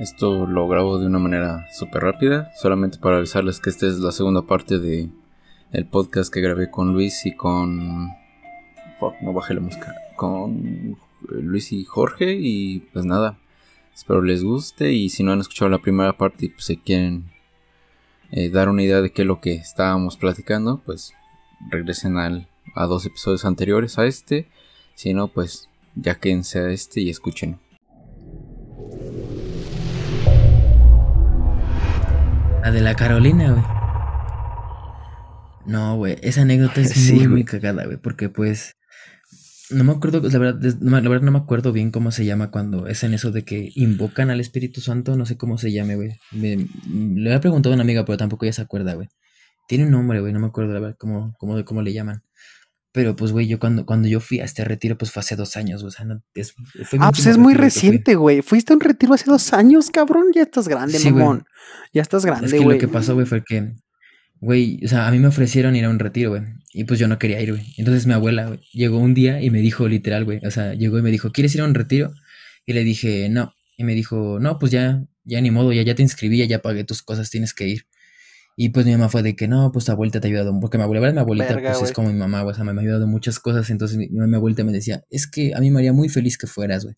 Esto lo grabo de una manera súper rápida, solamente para avisarles que esta es la segunda parte de el podcast que grabé con Luis y con... No bajé la música. Con Luis y Jorge y pues nada, espero les guste y si no han escuchado la primera parte y pues se quieren eh, dar una idea de qué es lo que estábamos platicando, pues regresen al, a dos episodios anteriores a este, si no pues ya quédense a este y escuchen. La de la Carolina, güey. No, güey, esa anécdota es muy, muy cagada, güey, porque pues... No me acuerdo, la verdad, la verdad no me acuerdo bien cómo se llama cuando es en eso de que invocan al Espíritu Santo, no sé cómo se llame, güey. le había preguntado a una amiga, pero tampoco ella se acuerda, güey. Tiene un nombre, güey, no me acuerdo, la verdad, cómo, cómo, cómo le llaman. Pero pues, güey, yo cuando, cuando yo fui a este retiro, pues fue hace dos años, o sea, no, es, Ah, pues es muy reciente, güey. Fuiste a un retiro hace dos años, cabrón. Ya estás grande, mamón. Ya estás grande, güey. Es que lo que pasó, güey, fue que, güey, o sea, a mí me ofrecieron ir a un retiro, güey. Y pues yo no quería ir, güey. Entonces mi abuela, güey, llegó un día y me dijo, literal, güey, o sea, llegó y me dijo, ¿quieres ir a un retiro? Y le dije, no. Y me dijo, no, pues ya, ya ni modo, ya, ya te inscribí, ya pagué tus cosas, tienes que ir. Y pues mi mamá fue de que no, pues tu abuelita te ha ayudado, porque mi abuela, mi abuelita, pues es como mi mamá, güey, o sea, me ha ayudado muchas cosas, entonces mi, mi, abuelita me decía, es que a mí me haría muy feliz que fueras, güey.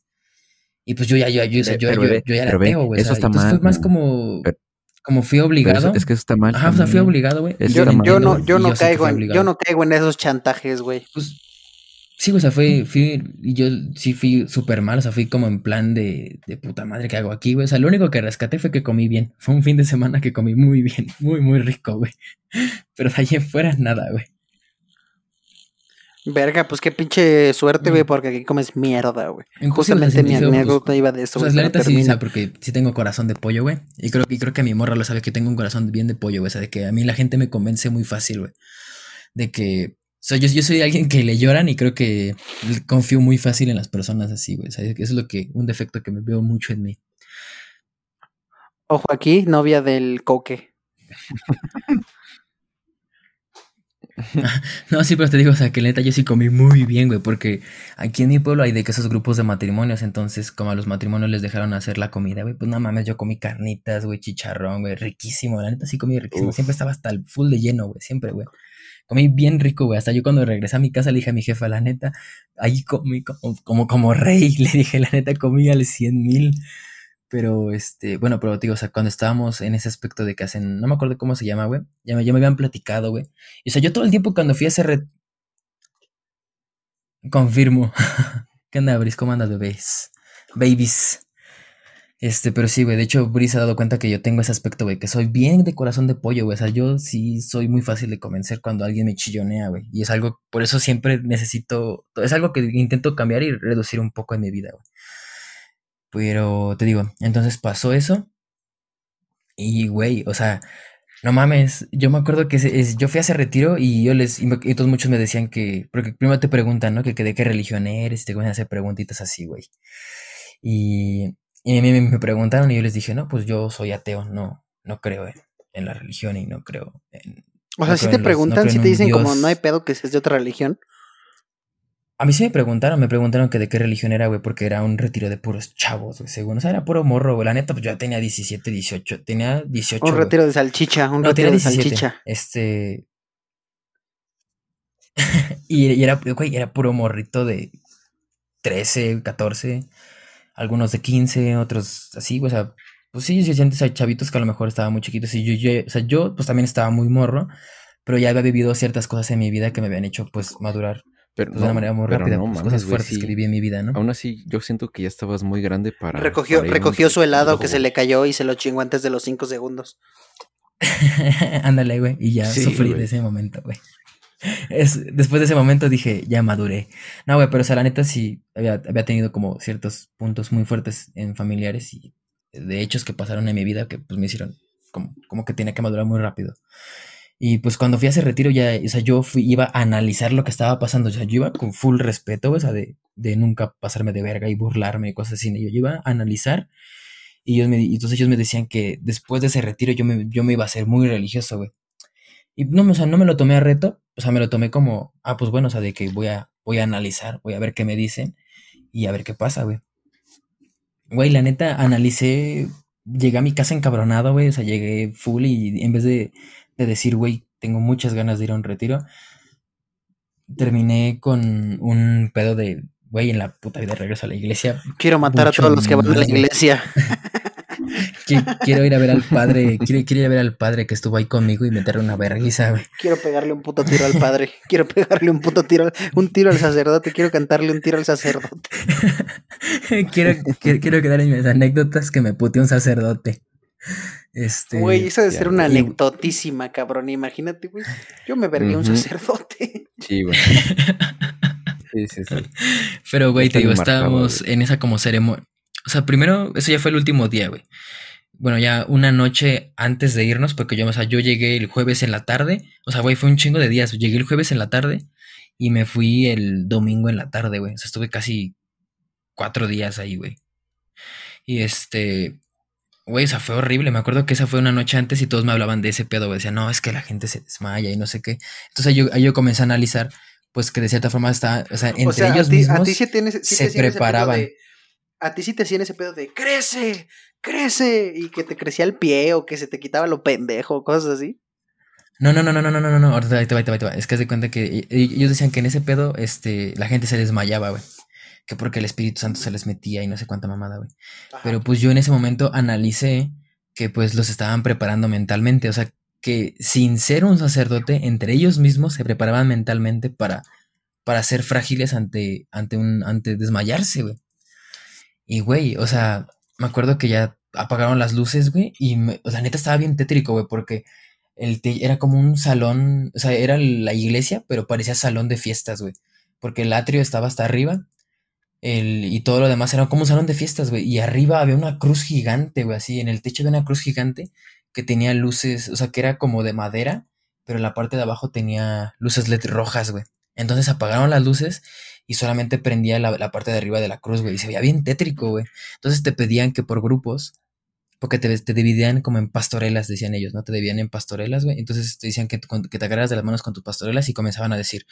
Y pues yo ya, yo, yo, yo, yo, yo, yo ya era ateo, güey. Eso está entonces mal. fue más como, como fui obligado. Eso, es que eso está mal. Ajá, o sea, fui obligado, güey. Yo, yo, no, yo no caigo en, yo no caigo en esos chantajes, güey. Pues Sí, o sea, fui, fui, y yo sí fui súper mal, o sea, fui como en plan de, de puta madre que hago aquí, güey. O sea, lo único que rescaté fue que comí bien. Fue un fin de semana que comí muy bien, muy, muy rico, güey. Pero de allí en fuera nada, güey. Verga, pues qué pinche suerte, güey, porque aquí comes mierda, güey. Justamente mi anécdota iba de eso, sea, la neta sí, o sea, porque sí tengo corazón de pollo, güey. Y creo, y creo que a mi morra lo sabe que tengo un corazón bien de pollo, güey. O sea, de que a mí la gente me convence muy fácil, güey. De que o sea, yo, yo, soy alguien que le lloran y creo que confío muy fácil en las personas así, güey. O sea, eso es lo que, un defecto que me veo mucho en mí. Ojo aquí, novia del coque. no, sí, pero te digo, o sea, que neta yo sí comí muy bien, güey, porque aquí en mi pueblo hay de que esos grupos de matrimonios, entonces como a los matrimonios les dejaron hacer la comida, güey, pues no mames, yo comí carnitas, güey, chicharrón, güey, riquísimo, la neta sí comí riquísimo, Uf. siempre estaba hasta el full de lleno, güey, siempre, güey. Comí bien rico, güey. Hasta yo cuando regresé a mi casa le dije a mi jefa, la neta, ahí comí como, como, como rey. Le dije, la neta, comí al 100 mil. Pero, este, bueno, pero digo, o sea, cuando estábamos en ese aspecto de que hacen, no me acuerdo cómo se llama, güey. Ya me, ya me habían platicado, güey. O sea, yo todo el tiempo cuando fui a ese red... Confirmo. ¿Qué onda, Bris? ¿Cómo andas, bebés? Babies. Este, pero sí, güey, de hecho, Brice ha dado cuenta que yo tengo ese aspecto, güey, que soy bien de corazón de pollo, güey. O sea, yo sí soy muy fácil de convencer cuando alguien me chillonea, güey. Y es algo, por eso siempre necesito, es algo que intento cambiar y reducir un poco en mi vida, güey. Pero te digo, entonces pasó eso. Y, güey, o sea, no mames, yo me acuerdo que es, yo fui a ese retiro y yo les, y, y, todos muchos me decían que, porque primero te preguntan, ¿no? Que, que de qué religión eres, y te comienzan a hacer preguntitas así, güey. Y y a mí me preguntaron y yo les dije, no, pues yo soy ateo, no, no creo en, en la religión y no creo en... O sea, no si te los, preguntan, no si te dicen Dios. como no hay pedo que seas de otra religión. A mí sí me preguntaron, me preguntaron que de qué religión era, güey, porque era un retiro de puros chavos, güey, según. O sea, era puro morro, güey. La neta, pues yo ya tenía 17, 18, tenía 18. Un güey. retiro de salchicha, un No, retiro de 17. salchicha. Este... y, y era, güey, era puro morrito de 13, 14, algunos de 15, otros así, güey, o sea, pues sí, se sientes a chavitos que a lo mejor estaban muy chiquitos y yo, yo, o sea, yo pues también estaba muy morro, pero ya había vivido ciertas cosas en mi vida que me habían hecho pues madurar Pero pues, de una manera muy pero rápida, no pues, mames, cosas fuertes sí. que viví en mi vida, ¿no? Aún así, yo siento que ya estabas muy grande para. Recogió, para recogió su helado que se le cayó y se lo chingó antes de los 5 segundos. Ándale, güey, y ya Sí, sufrí de ese momento, güey. Es, después de ese momento dije, ya maduré. No, güey, pero o sea, la neta sí había, había tenido como ciertos puntos muy fuertes en familiares y de hechos que pasaron en mi vida que pues me hicieron como, como que tenía que madurar muy rápido. Y pues cuando fui a ese retiro ya, o sea, yo fui, iba a analizar lo que estaba pasando, o sea, yo iba con full respeto, o sea, de, de nunca pasarme de verga y burlarme y cosas así, yo iba a analizar y ellos me, entonces ellos me decían que después de ese retiro yo me, yo me iba a ser muy religioso, güey. Y no, o sea, no me lo tomé a reto, o sea, me lo tomé como, ah, pues bueno, o sea, de que voy a, voy a analizar, voy a ver qué me dicen y a ver qué pasa, güey. Güey, la neta, analicé llegué a mi casa encabronado, güey, o sea, llegué full y en vez de, de decir, güey, tengo muchas ganas de ir a un retiro, terminé con un pedo de, güey, en la puta vida regreso a la iglesia. Quiero matar a todos los que van a la iglesia. quiero ir a ver al padre, quiero, quiero, ir a ver al padre que estuvo ahí conmigo y meterle una vergüenza, güey. Quiero pegarle un puto tiro al padre, quiero pegarle un puto tiro, un tiro al sacerdote, quiero cantarle un tiro al sacerdote. quiero, quiero, quiero quedar en mis anécdotas que me puteó un sacerdote. Este, güey, eso debe ser una anecdotísima, cabrón. Imagínate, güey. Yo me vergué un sacerdote. Sí, güey. Sí, sí, sí. Pero, güey, te digo, estábamos en esa como ceremonia. O sea, primero, eso ya fue el último día, güey. Bueno, ya una noche antes de irnos, porque yo, o sea, yo llegué el jueves en la tarde. O sea, güey, fue un chingo de días. Llegué el jueves en la tarde y me fui el domingo en la tarde, güey. O sea, estuve casi cuatro días ahí, güey. Y este, Güey, esa fue horrible. Me acuerdo que esa fue una noche antes y todos me hablaban de ese pedo, güey. Decían, no, es que la gente se desmaya y no sé qué. Entonces yo, yo comencé a analizar, pues que de cierta forma está, o sea, entre ellos mismos a ti sí se preparaban. A ti sí te hacían ese pedo de crece, crece, y que te crecía el pie o que se te quitaba lo pendejo, cosas así. No, no, no, no, no, no, no, no, ahorita te va, te va, te va. Es que haz de cuenta que ellos decían que en ese pedo, este, la gente se desmayaba, güey que porque el Espíritu Santo se les metía y no sé cuánta mamada, güey. Pero pues yo en ese momento analicé que pues los estaban preparando mentalmente, o sea, que sin ser un sacerdote, entre ellos mismos se preparaban mentalmente para, para ser frágiles ante, ante, un, ante desmayarse, güey. Y, güey, o sea, me acuerdo que ya apagaron las luces, güey, y o sea, neta estaba bien tétrico, güey, porque el era como un salón, o sea, era la iglesia, pero parecía salón de fiestas, güey, porque el atrio estaba hasta arriba el, y todo lo demás era como un salón de fiestas, güey. Y arriba había una cruz gigante, güey, así, en el techo de una cruz gigante que tenía luces, o sea, que era como de madera, pero la parte de abajo tenía luces LED rojas, güey. Entonces apagaron las luces y solamente prendía la, la parte de arriba de la cruz, güey. Y se veía bien tétrico, güey. Entonces te pedían que por grupos porque te, te, dividían como en pastorelas, decían ellos, ¿no? Te dividían en pastorelas, güey. Entonces te decían que, que te agarras de las manos con tus pastorelas y comenzaban a decir,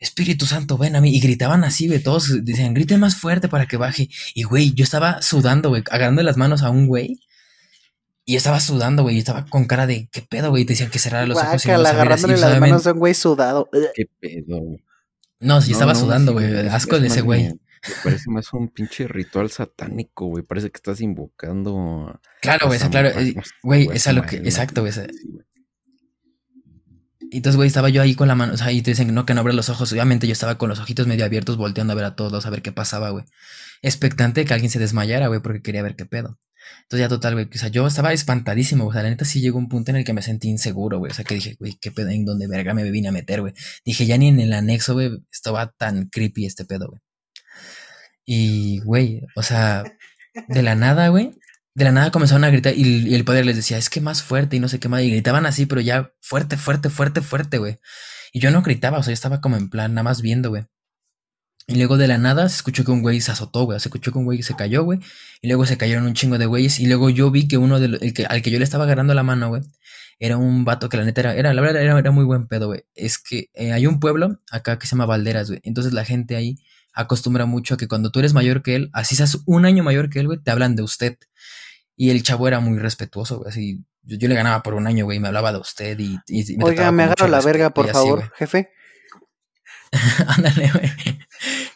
Espíritu Santo, ven a mí. Y gritaban así, güey. Todos decían, grite más fuerte para que baje. Y, güey, yo estaba sudando, güey, agarrando las manos a un güey. Y estaba sudando, güey. Y estaba con cara de, ¿qué pedo, güey? Te decían que cerrara los ojos. Y no agarrándole las manos a un güey sudado. ¿Qué pedo, güey? No, sí, estaba sudando, güey. Asco de ese güey. Me parece más un pinche ritual satánico, güey. Parece que estás invocando. Claro, güey, claro. Eh, güey, es a lo que. Exacto, güey. Y entonces, güey, estaba yo ahí con la mano, o sea, y te dicen no, que no abra los ojos. Obviamente yo estaba con los ojitos medio abiertos, volteando a ver a todos, a ver qué pasaba, güey. Expectante de que alguien se desmayara, güey, porque quería ver qué pedo. Entonces ya total, güey, o sea, yo estaba espantadísimo, o sea, la neta sí llegó un punto en el que me sentí inseguro, güey, o sea, que dije, güey, qué pedo, en dónde verga me vine a meter, güey. Dije, ya ni en el anexo, güey, estaba tan creepy este pedo, güey. Y, güey, o sea, de la nada, güey, de la nada comenzaron a gritar y, el padre les decía, es que más fuerte y no sé qué más. Y gritaban así, pero ya fuerte, fuerte, fuerte, fuerte, güey. Y yo no gritaba, o sea, yo estaba como en plan, nada más viendo, güey. Y luego de la nada se escuchó que un güey se azotó, güey. Se escuchó que un güey se cayó, güey. Y luego se cayeron un chingo de güeyes. Y luego yo vi que uno de el que, al que yo le estaba agarrando la mano, güey, era un vato que la neta era, era la verdad, era, era muy buen pedo, güey. Es que eh, hay un pueblo acá que se llama Valderas, güey. Entonces la gente ahí acostumbra mucho a que cuando tú eres mayor que él, así seas un año mayor que él, güey, te hablan de usted. Y el chavo era muy respetuoso, güey, así. Yo, le ganaba por un año, güey, me hablaba de usted y, me Oiga, me agarro la verga, por favor, jefe. Ándale, güey.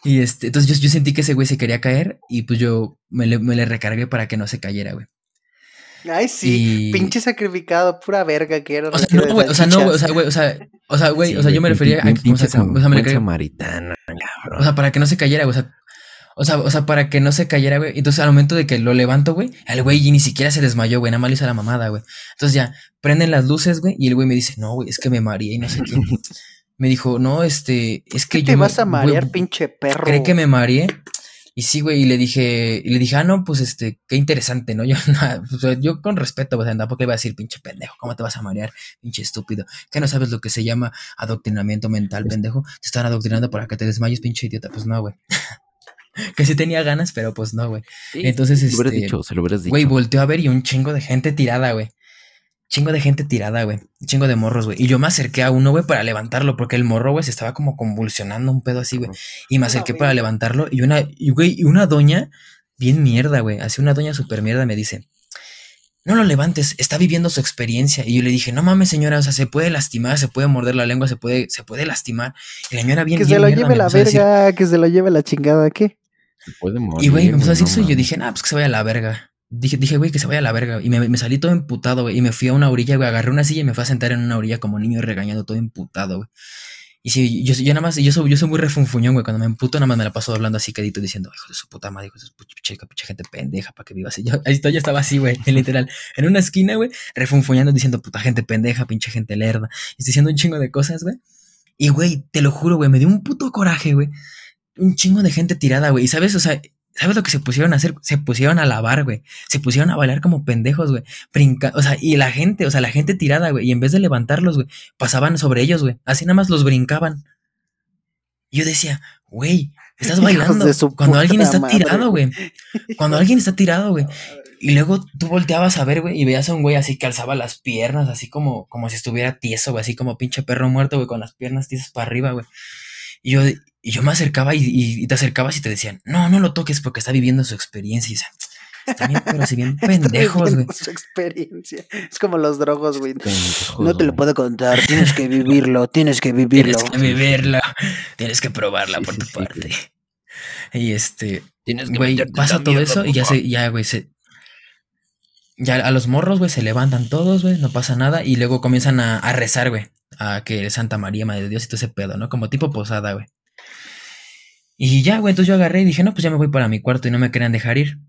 Y este, entonces yo, sentí que ese güey se quería caer y pues yo me le, me le recargué para que no se cayera, güey. Ay, sí, pinche sacrificado, pura verga que era. O sea, no, güey, o sea, no, güey, o sea, güey, o sea, o sea, güey, o sea, yo me refería a que, o sea, o sea, me samaritana, o sea, para que no se cayera, güey, o sea, o sea, o sea, para que no se cayera, güey. Entonces, al momento de que lo levanto, güey, el güey ni siquiera se desmayó, güey, nada más le hizo la mamada, güey. Entonces ya, prenden las luces, güey, y el güey me dice, no, güey, es que me mareé y no sé qué. Me dijo, no, este, es que ¿Qué yo. te vas a marear, pinche perro? Cree que me mareé y sí, güey, y le dije, y le dije, ah, no, pues este, qué interesante, ¿no? Yo, pues, yo con respeto, pues tampoco le iba a decir, pinche pendejo, ¿cómo te vas a marear? Pinche estúpido. ¿Qué no sabes lo que se llama adoctrinamiento mental, pendejo? Te están adoctrinando para que te desmayes, pinche idiota. Pues no, güey. que sí tenía ganas, pero pues no, güey. Entonces, este. Dicho, se lo hubieras dicho. Güey, volteó a ver y un chingo de gente tirada, güey chingo de gente tirada, güey. Chingo de morros, güey. Y yo me acerqué a uno, güey, para levantarlo, porque el morro, güey, se estaba como convulsionando un pedo así, güey. Y me acerqué para levantarlo. Y una, y, güey, y una doña, bien mierda, güey. Así una doña súper mierda me dice. no lo levantes, está viviendo su experiencia. Y yo le dije, no mames, señora, o sea, se puede lastimar, se puede morder la lengua, se puede, se puede lastimar. Y la señora bien. Que se lo lleve la verga, que se lo lleve la chingada, ¿qué? Se puede morir. Y güey, me empezó a decir eso y yo dije, nah, pues que se vaya a la verga. Dije, dije, güey, que se vaya a la verga. Y me, me salí todo emputado, güey. Y me fui a una orilla, güey. Agarré una silla y me fui a sentar en una orilla como niño regañado, todo emputado, güey. Y si yo, yo nada más, yo soy, yo soy muy refunfuñón, güey. Cuando me emputo, nada más me la paso hablando así quedito diciendo, hijo de su puta madre, hijo de su pucha, gente pendeja para que viva así. Yo, ahí ya estaba así, güey, literal. En una esquina, güey, refunfuñando diciendo, puta gente pendeja, pinche gente lerda. Y diciendo un chingo de cosas, güey. Y, güey, te lo juro, güey, me dio un puto coraje, güey. Un chingo de gente tirada, güey. Y sabes, o sea, ¿Sabes lo que se pusieron a hacer? Se pusieron a lavar, güey. Se pusieron a bailar como pendejos, güey. Brinca, o sea, y la gente, o sea, la gente tirada, güey. Y en vez de levantarlos, güey, pasaban sobre ellos, güey. Así nada más los brincaban. Yo decía, güey, estás bailando cuando alguien está tirado, güey. Cuando alguien está tirado, güey. Y luego tú volteabas a ver, güey, y veías a un güey así que alzaba las piernas, así como, como si estuviera tieso, güey, así como pinche perro muerto, güey, con las piernas tiesas para arriba, güey. Y yo, y yo me acercaba y, te acercabas y te decían, no, no lo toques porque está viviendo su experiencia. Y está bien, pero si bien pendejos, güey. Su experiencia. Es como los drogos, güey. No te lo puedo contar, tienes que vivirlo, tienes que vivirlo. Tienes que vivirlo, tienes que probarla por tu parte. Y este, tienes güey, pasa todo eso y ya se, ya, güey, se, ya a los morros, güey, se levantan todos, güey, no pasa nada y luego comienzan a, a rezar, güey, a que Santa María, Madre de Dios y todo ese pedo, ¿no? Como tipo posada, güey. Y ya, güey, entonces yo agarré y dije, no, pues ya me voy para mi cuarto y no me querían dejar ir.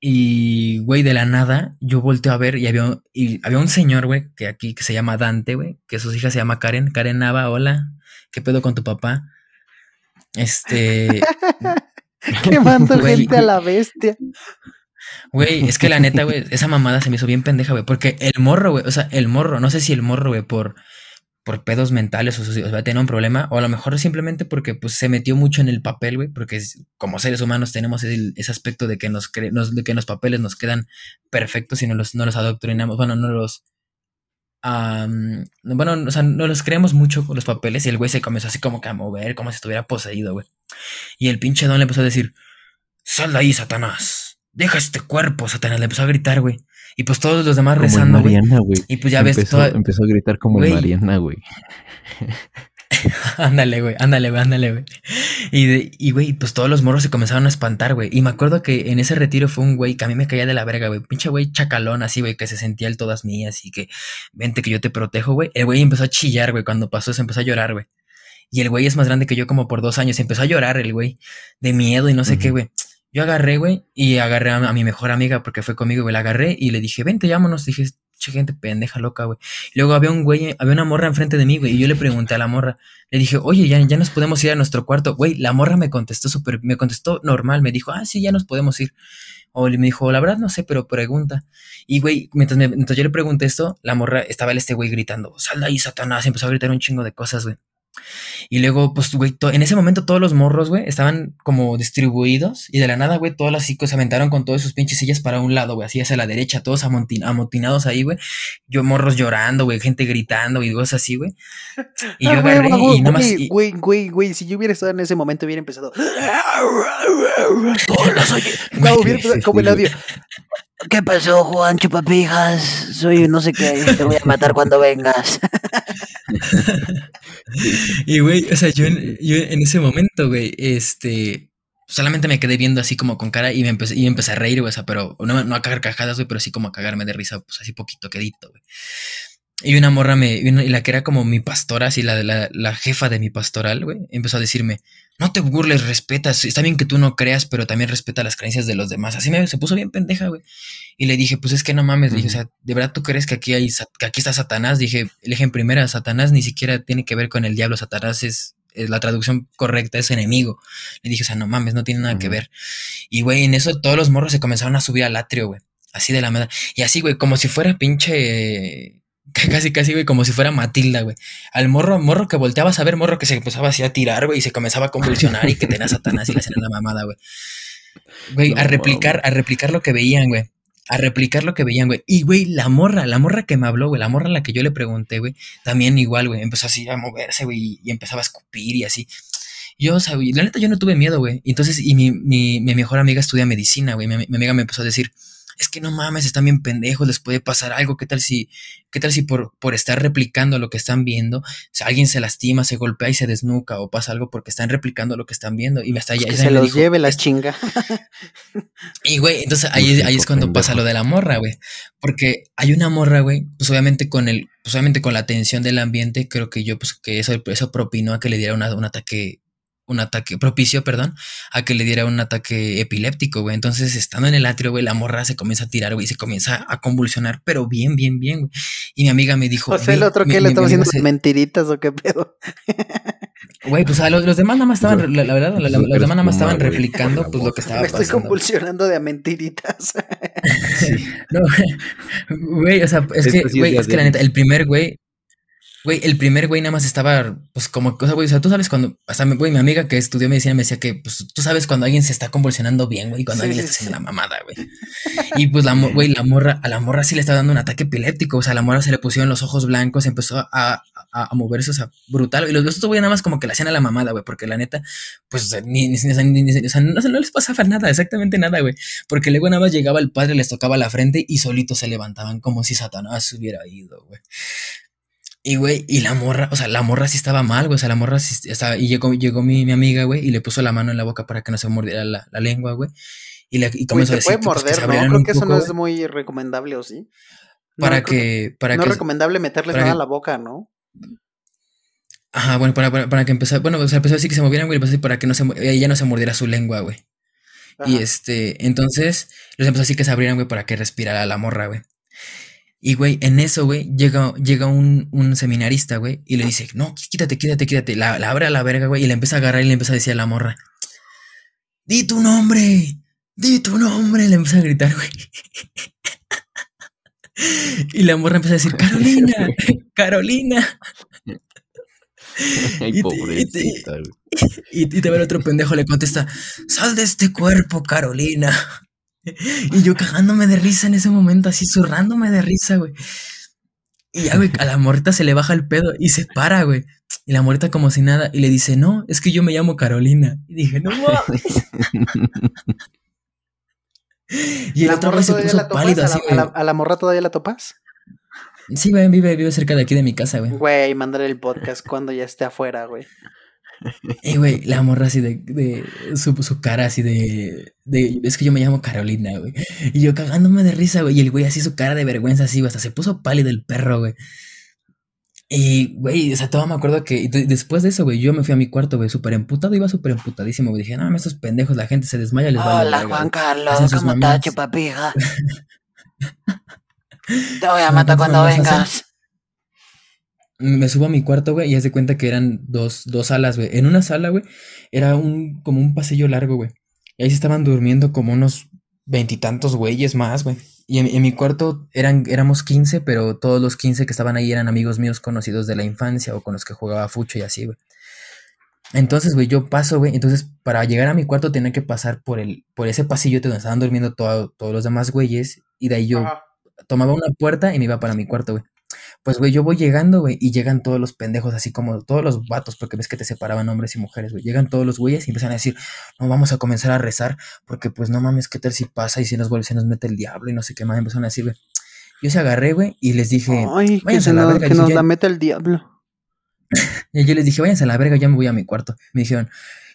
Y, güey, de la nada, yo volteo a ver y había, y había un señor, güey, que aquí que se llama Dante, güey, que su hija se llama Karen. Karen Nava, hola, ¿qué pedo con tu papá? Este. Quemando gente a la bestia. Güey, es que la neta, güey, esa mamada se me hizo bien pendeja, güey, porque el morro, güey, o sea, el morro, no sé si el morro, güey, por por pedos mentales o, sea, va a tener un problema, o a lo mejor simplemente porque pues se metió mucho en el papel, güey, porque como seres humanos tenemos ese aspecto de que nos, de que los papeles nos quedan perfectos y no los, no los adoctrinamos, bueno, no los... bueno, o sea, no los creemos mucho con los papeles y el güey se comenzó así como que a mover, como si estuviera poseído, güey. Y el pinche don le empezó a decir, sal de ahí, Satanás, deja este cuerpo, Satanás, le empezó a gritar, güey. Y pues todos los demás rezando, güey. Y pues ya ves todo... Empezó a gritar como Mariana, güey. ándale, güey, ándale, güey, ándale, güey. Y, güey, pues todos los morros se comenzaron a espantar, güey. Y me acuerdo que en ese retiro fue un güey que a mí me caía de la verga, güey. Pinche güey chacalón así, güey, que se sentía el todas mías y que vente que yo te protejo, güey. El güey empezó a chillar, güey. Cuando pasó, se empezó a llorar, güey. Y el güey es más grande que yo como por dos años. Empezó a llorar el güey de miedo y no sé qué, güey. Yo agarré, güey, y agarré a, mi mejor amiga porque fue conmigo, güey. La agarré y le dije, vente, llámonos. Dije, che, gente pendeja loca, güey. luego había un güey, había una morra enfrente de mí, güey. Y yo le pregunté a la morra, le dije, oye, ya, ya nos podemos ir a nuestro cuarto. Güey, la morra me contestó súper, me contestó normal. Me dijo, ah, sí, ya nos podemos ir. O me dijo, la verdad no sé, pero pregunta. Y güey, mientras, mientras yo le pregunté esto, la morra estaba este güey gritando, sal de ahí, Satanás. Y empezó a gritar un chingo de cosas, güey. Y luego, pues, güey, en ese momento todos los morros, güey, estaban como distribuidos. Y de la nada, güey, todos los chicos se aventaron con todas sus pinches sillas para un lado, güey, así hacia la derecha, todos amotinados ahí, güey. Yo, morros llorando, güey, gente gritando y cosas así, güey. Y yo ah, agarré y. Güey, güey, güey, si yo hubiera estado en ese momento, hubiera empezado. no, hubiera empezado como el audio. ¿Qué pasó, Juan Chupapijas? Soy no sé qué, te voy a matar cuando vengas. y, güey, o sea, yo en, ese momento, güey, este, solamente me quedé viendo así como con cara y me empecé, y empecé a reír, güey, o sea, pero no, no a cagar cajadas, güey, pero sí como a cagarme de risa, pues así poquito quedito, güey. Y una morra me, y la que era como mi pastora, así la, la, la jefa de mi pastoral, güey, empezó a decirme, no te burles, respetas, está bien que tú no creas, pero también respeta las creencias de los demás. Así me se puso bien pendeja, güey. Y le dije, pues es que no mames, le dije, o sea, ¿de verdad tú crees que aquí hay, que aquí está Satanás? Dije, el dije en primera, Satanás ni siquiera tiene que ver con el diablo, Satanás es, la traducción correcta, es enemigo. Le dije, o sea, no mames, no tiene nada que ver. Y güey, en eso todos los morros se comenzaron a subir al atrio, güey. Así de la meda. Y así, güey, como si fuera pinche Casi, casi, güey, como si fuera Matilda, güey. Al morro, morro que volteabas a ver, morro que se empezaba así a tirar, güey, y se comenzaba a convulsionar y que tenía Satanás y le hacían la mamada, güey. Güey, a replicar, a replicar lo que veían, güey. A replicar lo que veían, güey. Y, güey, la morra, la morra que me habló, güey, la morra a la que yo le pregunté, güey, también igual, güey, empezó así a moverse, güey, y empezaba a escupir y así. Yo, o sea, la neta, yo no tuve miedo, güey. Entonces, y mi, mi, mi mejor amiga estudia medicina, güey. Mi, mi amiga me empezó a decir, es que no mames, están bien pendejos, les puede pasar algo, ¿qué tal si, qué tal si por, por estar replicando lo que están viendo, si alguien se lastima, se golpea y se desnuca o pasa algo porque están replicando lo que están viendo y me está ya... que se los lleve la chinga. Y güey, entonces ahí, ahí es cuando pasa lo de la morra, güey, porque hay una morra, güey, pues obviamente con el, pues obviamente con la atención del ambiente, creo que yo, pues que eso, eso propinó a que le diera una, un ataque un ataque, propicio, perdón, a que le diera un ataque epiléptico, güey. Entonces, estando en el atrio, güey, la morra se comienza a tirar, güey, se comienza a convulsionar, pero bien, bien, bien, güey. Y mi amiga me dijo. O sea, el otro que le estaba haciendo mentiritas o qué pedo. Güey, pues a los, demás nada más estaban, la, verdad, los demás nada más estaban replicando pues lo que estaba pasando. Me estoy convulsionando de a mentiritas. No, güey, o sea, es que, güey, es que la neta, el primer güey, Güey, el primer güey nada más estaba, pues como cosa, güey, o sea, tú sabes cuando, hasta güey, mi amiga que estudió medicina me decía que, pues tú sabes cuando alguien se está convulsionando bien, güey, cuando alguien le está haciendo la mamada, güey. Y pues la, güey, la morra, a la morra sí le estaba dando un ataque epiléptico, o sea, a la morra se le pusieron los ojos blancos, empezó a, a, a moverse, o sea, brutal. Y los dos, güey, nada más como que le hacían a la mamada, güey, porque la neta, pues ni, ni, ni, o sea, no, no, les pasaba nada, exactamente nada, güey. Porque luego nada más llegaba el padre, les tocaba la frente y solitos se levantaban como si Satanás hubiera ido, güey. Y, güey, y la morra, o sea, la morra sí estaba mal, güey, o sea, la morra sí estaba, y llegó, llegó mi, mi, amiga, güey, y le puso la mano en la boca para que no se mordiera la, la lengua, güey. Y, le, y comenzó a decir puede morder, que, pues, ¿no? Creo que eso no es muy recomendable, ¿o sí? Para que, para no que... Es recomendable meterles nada a la boca, ¿no? Ajá, bueno, para, para, para que empezara, bueno, o sea, empezó a decir que se movieran, güey, para que no se, ella no se mordiera su lengua, güey. Y este, entonces, les empezó a decir que se abrieran, güey, para que respirara la morra, güey. Y, güey, en eso, güey, llega, llega un, un seminarista, güey, y le dice, no, quítate, quítate, quítate. La, la abre a la verga, güey, y le empieza a agarrar y le empieza a decir a la morra, di tu nombre, di tu nombre, le empieza a gritar, güey. y la morra empieza a decir, Carolina, Carolina. Ay, pobrecita, güey. Y, y, te ve el otro pendejo, le contesta, sal de este cuerpo, Carolina. Y yo cagándome de risa en ese momento, así zurrándome de risa, güey. Y ya, güey, a la morrita se le baja el pedo y se para, güey. Y la morrita como si nada, y le dice, no, es que yo me llamo Carolina. Y dije, no mames. y el otro güey se puso pálido así, ¿A la, ¿A la morra todavía la topas? Sí, güey, vive, vive cerca de aquí de mi casa, güey. Güey, mandaré el podcast cuando ya esté afuera, güey. Y güey, la morra así de, de su, su, cara así de, de, es que yo me llamo Carolina, güey. Y yo cagándome de risa, güey. Y el güey así su cara de vergüenza así, hasta se puso pálido el perro, güey. Y, güey, o sea, todo me acuerdo que después de eso, güey, yo me fui a mi cuarto, güey, súper emputado, iba súper emputadísimo, güey. Dije, no, estos pendejos, la gente se desmaya, les va Hola, Juan Carlos, ¿cómo estás, chupapija? Te voy a matar cuando vengas me subo a mi cuarto, güey, y haz de cuenta que eran dos, dos salas, güey. En una sala, güey, era un, como un pasillo largo, güey. Y ahí se estaban durmiendo como unos veintitantos güeyes más, güey. Y en, mi cuarto eran, éramos quince, pero todos los quince que estaban ahí eran amigos míos conocidos de la infancia o con los que jugaba fucho y así, güey. Entonces, güey, yo paso, güey. Entonces, para llegar a mi cuarto tenía que pasar por el, por ese pasillo donde estaban durmiendo todos los demás güeyes. Y de ahí yo tomaba una puerta y me iba para mi cuarto, güey. Pues, güey, yo voy llegando, güey, y llegan todos los pendejos, así como todos los vatos, porque ves que te separaban hombres y mujeres, güey. Llegan todos los güeyes y empiezan a decir, no, vamos a comenzar a rezar, porque pues no mames, ¿qué tal si pasa y si nos vuelve, se nos mete el diablo y no sé qué más? Empezaron a decir, güey. Yo se agarré, güey, y les dije, Ay, que, se la verga. que nos la mete el diablo. y yo les dije, váyanse a la verga, ya me voy a mi cuarto. Me dijeron,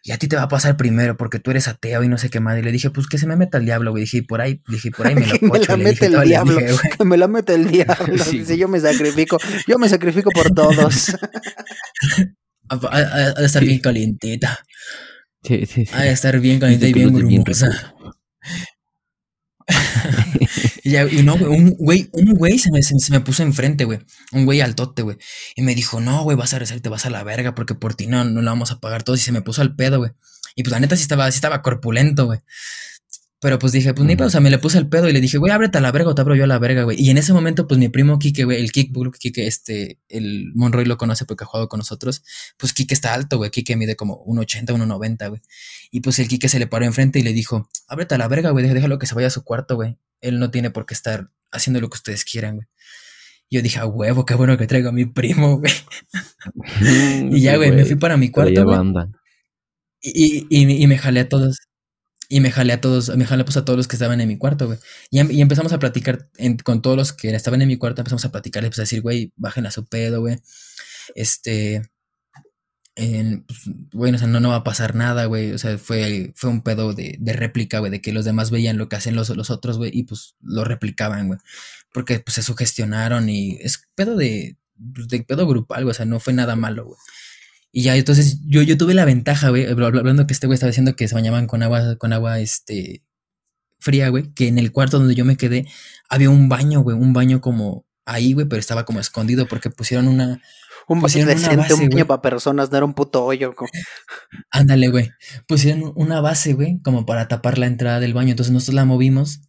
y a ti te va a pasar primero porque tú eres ateo y no sé qué más. Y le dije, pues que se me meta el diablo, güey. Dije, por ahí, dije, por ahí me lo me la mete el diablo. que me la mete el diablo. Dice, yo me sacrifico, yo me sacrifico por todos. a, de estar bien calientita. Sí, sí, sí. A de estar bien caliente y bien grumosa. Y, no, un güey, un güey se me, me puso enfrente, güey. Un güey altote, güey. Y me dijo, no, güey, vas a rezar te vas a la verga porque por ti no, no la vamos a pagar todos. Y se me puso al pedo, güey. Y pues la neta sí estaba, sí estaba corpulento, güey. Pero pues dije, pues ni pedo, o sea, me le puse el pedo y le dije, güey, ábrete a la verga o te abro yo a la verga, güey. Y en ese momento, pues mi primo Kike, güey, el Kike, Kike, este, el Monroy lo conoce porque ha jugado con nosotros. Pues Kike está alto, güey. Kike mide como 1,80, 1,90, güey. Y pues el Kike se le paró enfrente y le dijo, ábrete a la verga, güey, déjalo que se vaya a su cuarto, güey. Él no tiene por qué estar haciendo lo que ustedes quieran, güey. Y yo dije, a huevo, qué bueno que traigo a mi primo, güey. y ya, güey, me fui para mi cuarto. Güey. Y, y, y, me jalé a todos. Y me jalé a todos, me jalé pues a todos los que estaban en mi cuarto, güey. Y, em, empezamos a platicar con todos los que estaban en mi cuarto, empezamos a platicar, pues a decir, güey, bajen a su pedo, güey. Este, en, pues, bueno, o sea, no, no va a pasar nada, güey. O sea, fue, fue un pedo de, de réplica, güey, de que los demás veían lo que hacen los, los otros, güey, y pues lo replicaban, güey. Porque pues se sugestionaron y es pedo de, pues, de pedo grupal, güey, o sea, no fue nada malo, güey. Y ya, entonces yo, yo tuve la ventaja, güey, hablando que este güey estaba diciendo que se bañaban con agua, con agua, este, fría, güey, que en el cuarto donde yo me quedé había un baño, güey, un baño como ahí, güey, pero estaba como escondido porque pusieron una... Un baño decente, un baño para personas, no era un puto hoyo. Ándale, güey. Pusieron una base, güey, como para tapar la entrada del baño. Entonces nosotros la movimos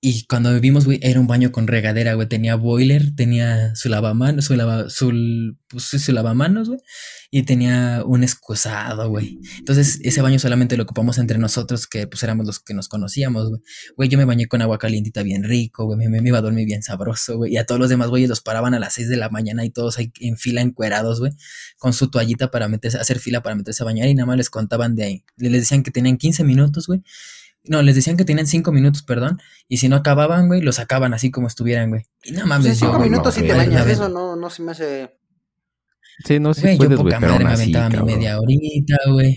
y cuando vimos, güey, era un baño con regadera, güey. Tenía boiler, tenía su lavamanos, su, su, pues, su lavamanos, güey. Y tenía un excusado, güey. Entonces, ese baño solamente lo ocupamos entre nosotros, que pues éramos los que nos conocíamos, güey. Güey, yo me bañé con agua calientita bien rico, güey. Me, me, iba a dormir bien sabroso, güey. Y a todos los demás, güey, los paraban a las 6 de la mañana y todos ahí en fila encuerados, güey. Con su toallita para meterse, hacer fila para meterse a bañar y nada más les contaban de ahí. Les decían que tenían 15 minutos, güey no, les decían que tenían cinco minutos, perdón. Y si no acababan, güey, los sacaban así como estuvieran, güey. Y nada más. Pues cinco minutos y te bañas, eso no, no se me hace. Sí, no, sí güey, puedes, yo poca madre me aventaba mi media horita, güey.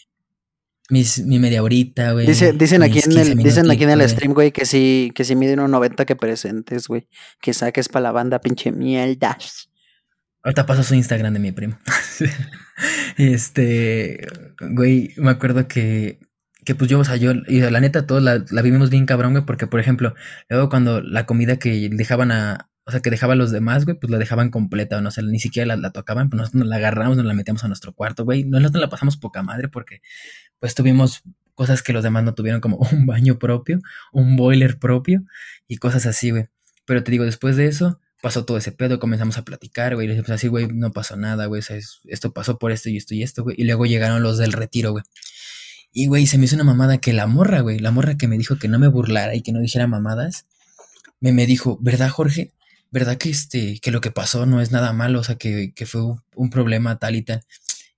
mi media horita, güey. Dice, dicen aquí en el, dicen aquí en el stream, güey, que si, que si miden unos 90 que presentes, güey. Que saques para la banda, pinche mierda. Ahorita paso su Instagram de mi primo. este, güey, me acuerdo que que pues yo, o sea, yo, y la neta, todos la, vivimos bien cabrón, güey, porque, por ejemplo, luego cuando la comida que dejaban a, o sea, que dejaban los demás, güey, pues la dejaban completa, o no sé, ni siquiera la, tocaban, pues nosotros nos la agarramos, nos la metíamos a nuestro cuarto, güey, nosotros la pasamos poca madre porque, pues tuvimos cosas que los demás no tuvieron, como un baño propio, un boiler propio y cosas así, güey. Pero te digo, después de eso, pasó todo ese pedo, comenzamos a platicar, güey, y pues así, güey, no pasó nada, güey, o sea, esto pasó por esto y esto y esto, güey, y luego llegaron los del retiro, güey. Y, güey, se me hizo una mamada que la morra, güey, la morra que me dijo que no me burlara y que no dijera mamadas, me, me dijo, ¿verdad, Jorge? ¿Verdad que este, que lo que pasó no es nada malo? O sea, que, que fue un problema tal y tal.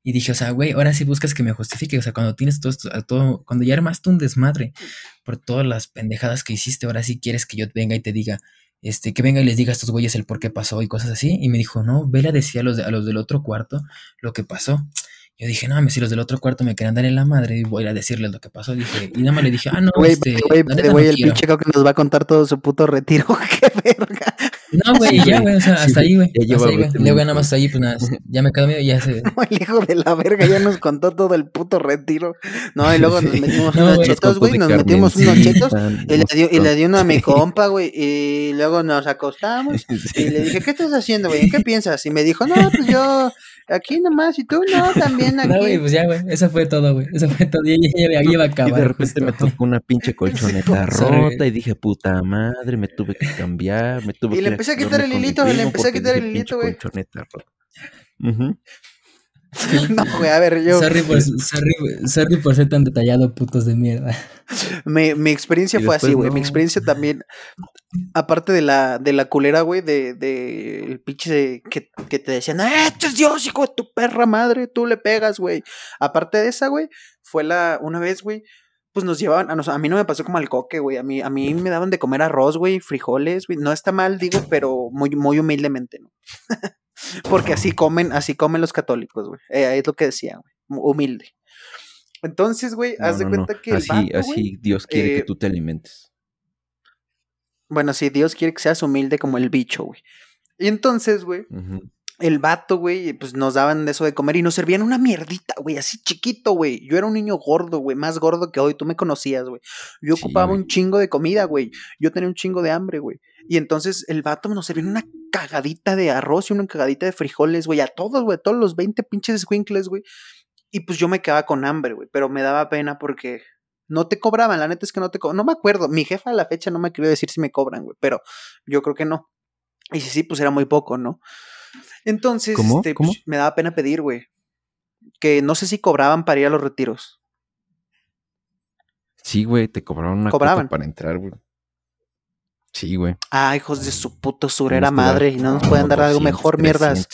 Y dije, o sea, güey, ahora sí buscas que me justifique. O sea, cuando tienes todo esto, todo, cuando ya armaste un desmadre por todas las pendejadas que hiciste, ahora sí quieres que yo venga y te diga, este, que venga y les diga a estos güeyes el por qué pasó y cosas así. Y me dijo, no, vela decía los, a los del otro cuarto lo que pasó. Yo dije, no, si los del otro cuarto me querían dar en la madre, y voy a decirles lo que pasó. Dije, y nada más le dije, ah, no, güey, este, güey, el pinche que nos va a contar todo su puto retiro, qué verga. No, güey, ya, güey, o sea, hasta ahí, güey. Hasta ahí, güey. Luego nada más ahí, pues nada, ya me quedo medio y ya se. No, el hijo de la verga ya nos contó todo el puto retiro. No, y luego nos metimos unos chetos, güey, nos metimos unos chetos y le, dio, y le di uno a mi compa, güey, y luego nos acostamos y le dije, ¿qué estás haciendo, güey? ¿Qué piensas? Y me dijo, no, pues yo aquí nomás, y tú no, también aquí. No, güey, pues ya, güey, eso fue todo, güey, eso fue todo, y ella, iba a acabar. Y de repente me tocó una pinche colchoneta rota y dije, puta madre, me tuve que cambiar, me tuve y que... le empecé a quitar el hilito, le empecé a quitar el hilito, güey. Colchoneta rota. No, güey, a ver, yo. Sorry por, sorry, por ser tan detallado, putos de mierda. Mi, mi experiencia fue así, güey. Mi experiencia también, aparte de la, de la culera, güey, de, de el pinche que, que te decían, ¡eh, este es Dios, hijo de tu perra madre! Tú le pegas, güey. Aparte de esa, güey, fue la, una vez, güey, pues nos llevaban, a, a mí no me pasó como al coque, güey. A mí, a mí me daban de comer arroz, güey, frijoles, güey. No está mal, digo, pero muy, muy humildemente, ¿no? Porque así comen, así comen los católicos, güey. Eh, es lo que decía, güey. Humilde. Entonces, güey, haz de cuenta que. Así, así Dios quiere que eh, tú te alimentes. Bueno, sí, Dios quiere que seas humilde como el bicho, güey. Y entonces, güey, el vato, güey, pues nos daban eso de comer y nos servían una mierdita, güey, así chiquito, güey. Yo era un niño gordo, güey, más gordo que hoy. Tú me conocías, güey. Yo ocupaba un chingo de comida, güey. Yo tenía un chingo de hambre, güey. Y entonces el vato nos servía una cagadita de arroz y una cagadita de frijoles, güey, a todos, güey, todos los 20 pinches squinkles, güey. Y pues yo me quedaba con hambre, güey, pero me daba pena porque no te cobraban, la neta es que no te cobraban. No me acuerdo, mi jefa a la fecha no me quería decir si me cobran, güey, pero yo creo que no. Y si sí, pues era muy poco, ¿no? Entonces, este, pues, me daba pena pedir, güey. Que no sé si cobraban para ir a los retiros. Sí, güey, te cobraban una ¿Cobraban? para entrar, güey. Sí, güey. Ah, hijos de su puto surera madre. Y no nos pueden dar algo mejor, mierdas.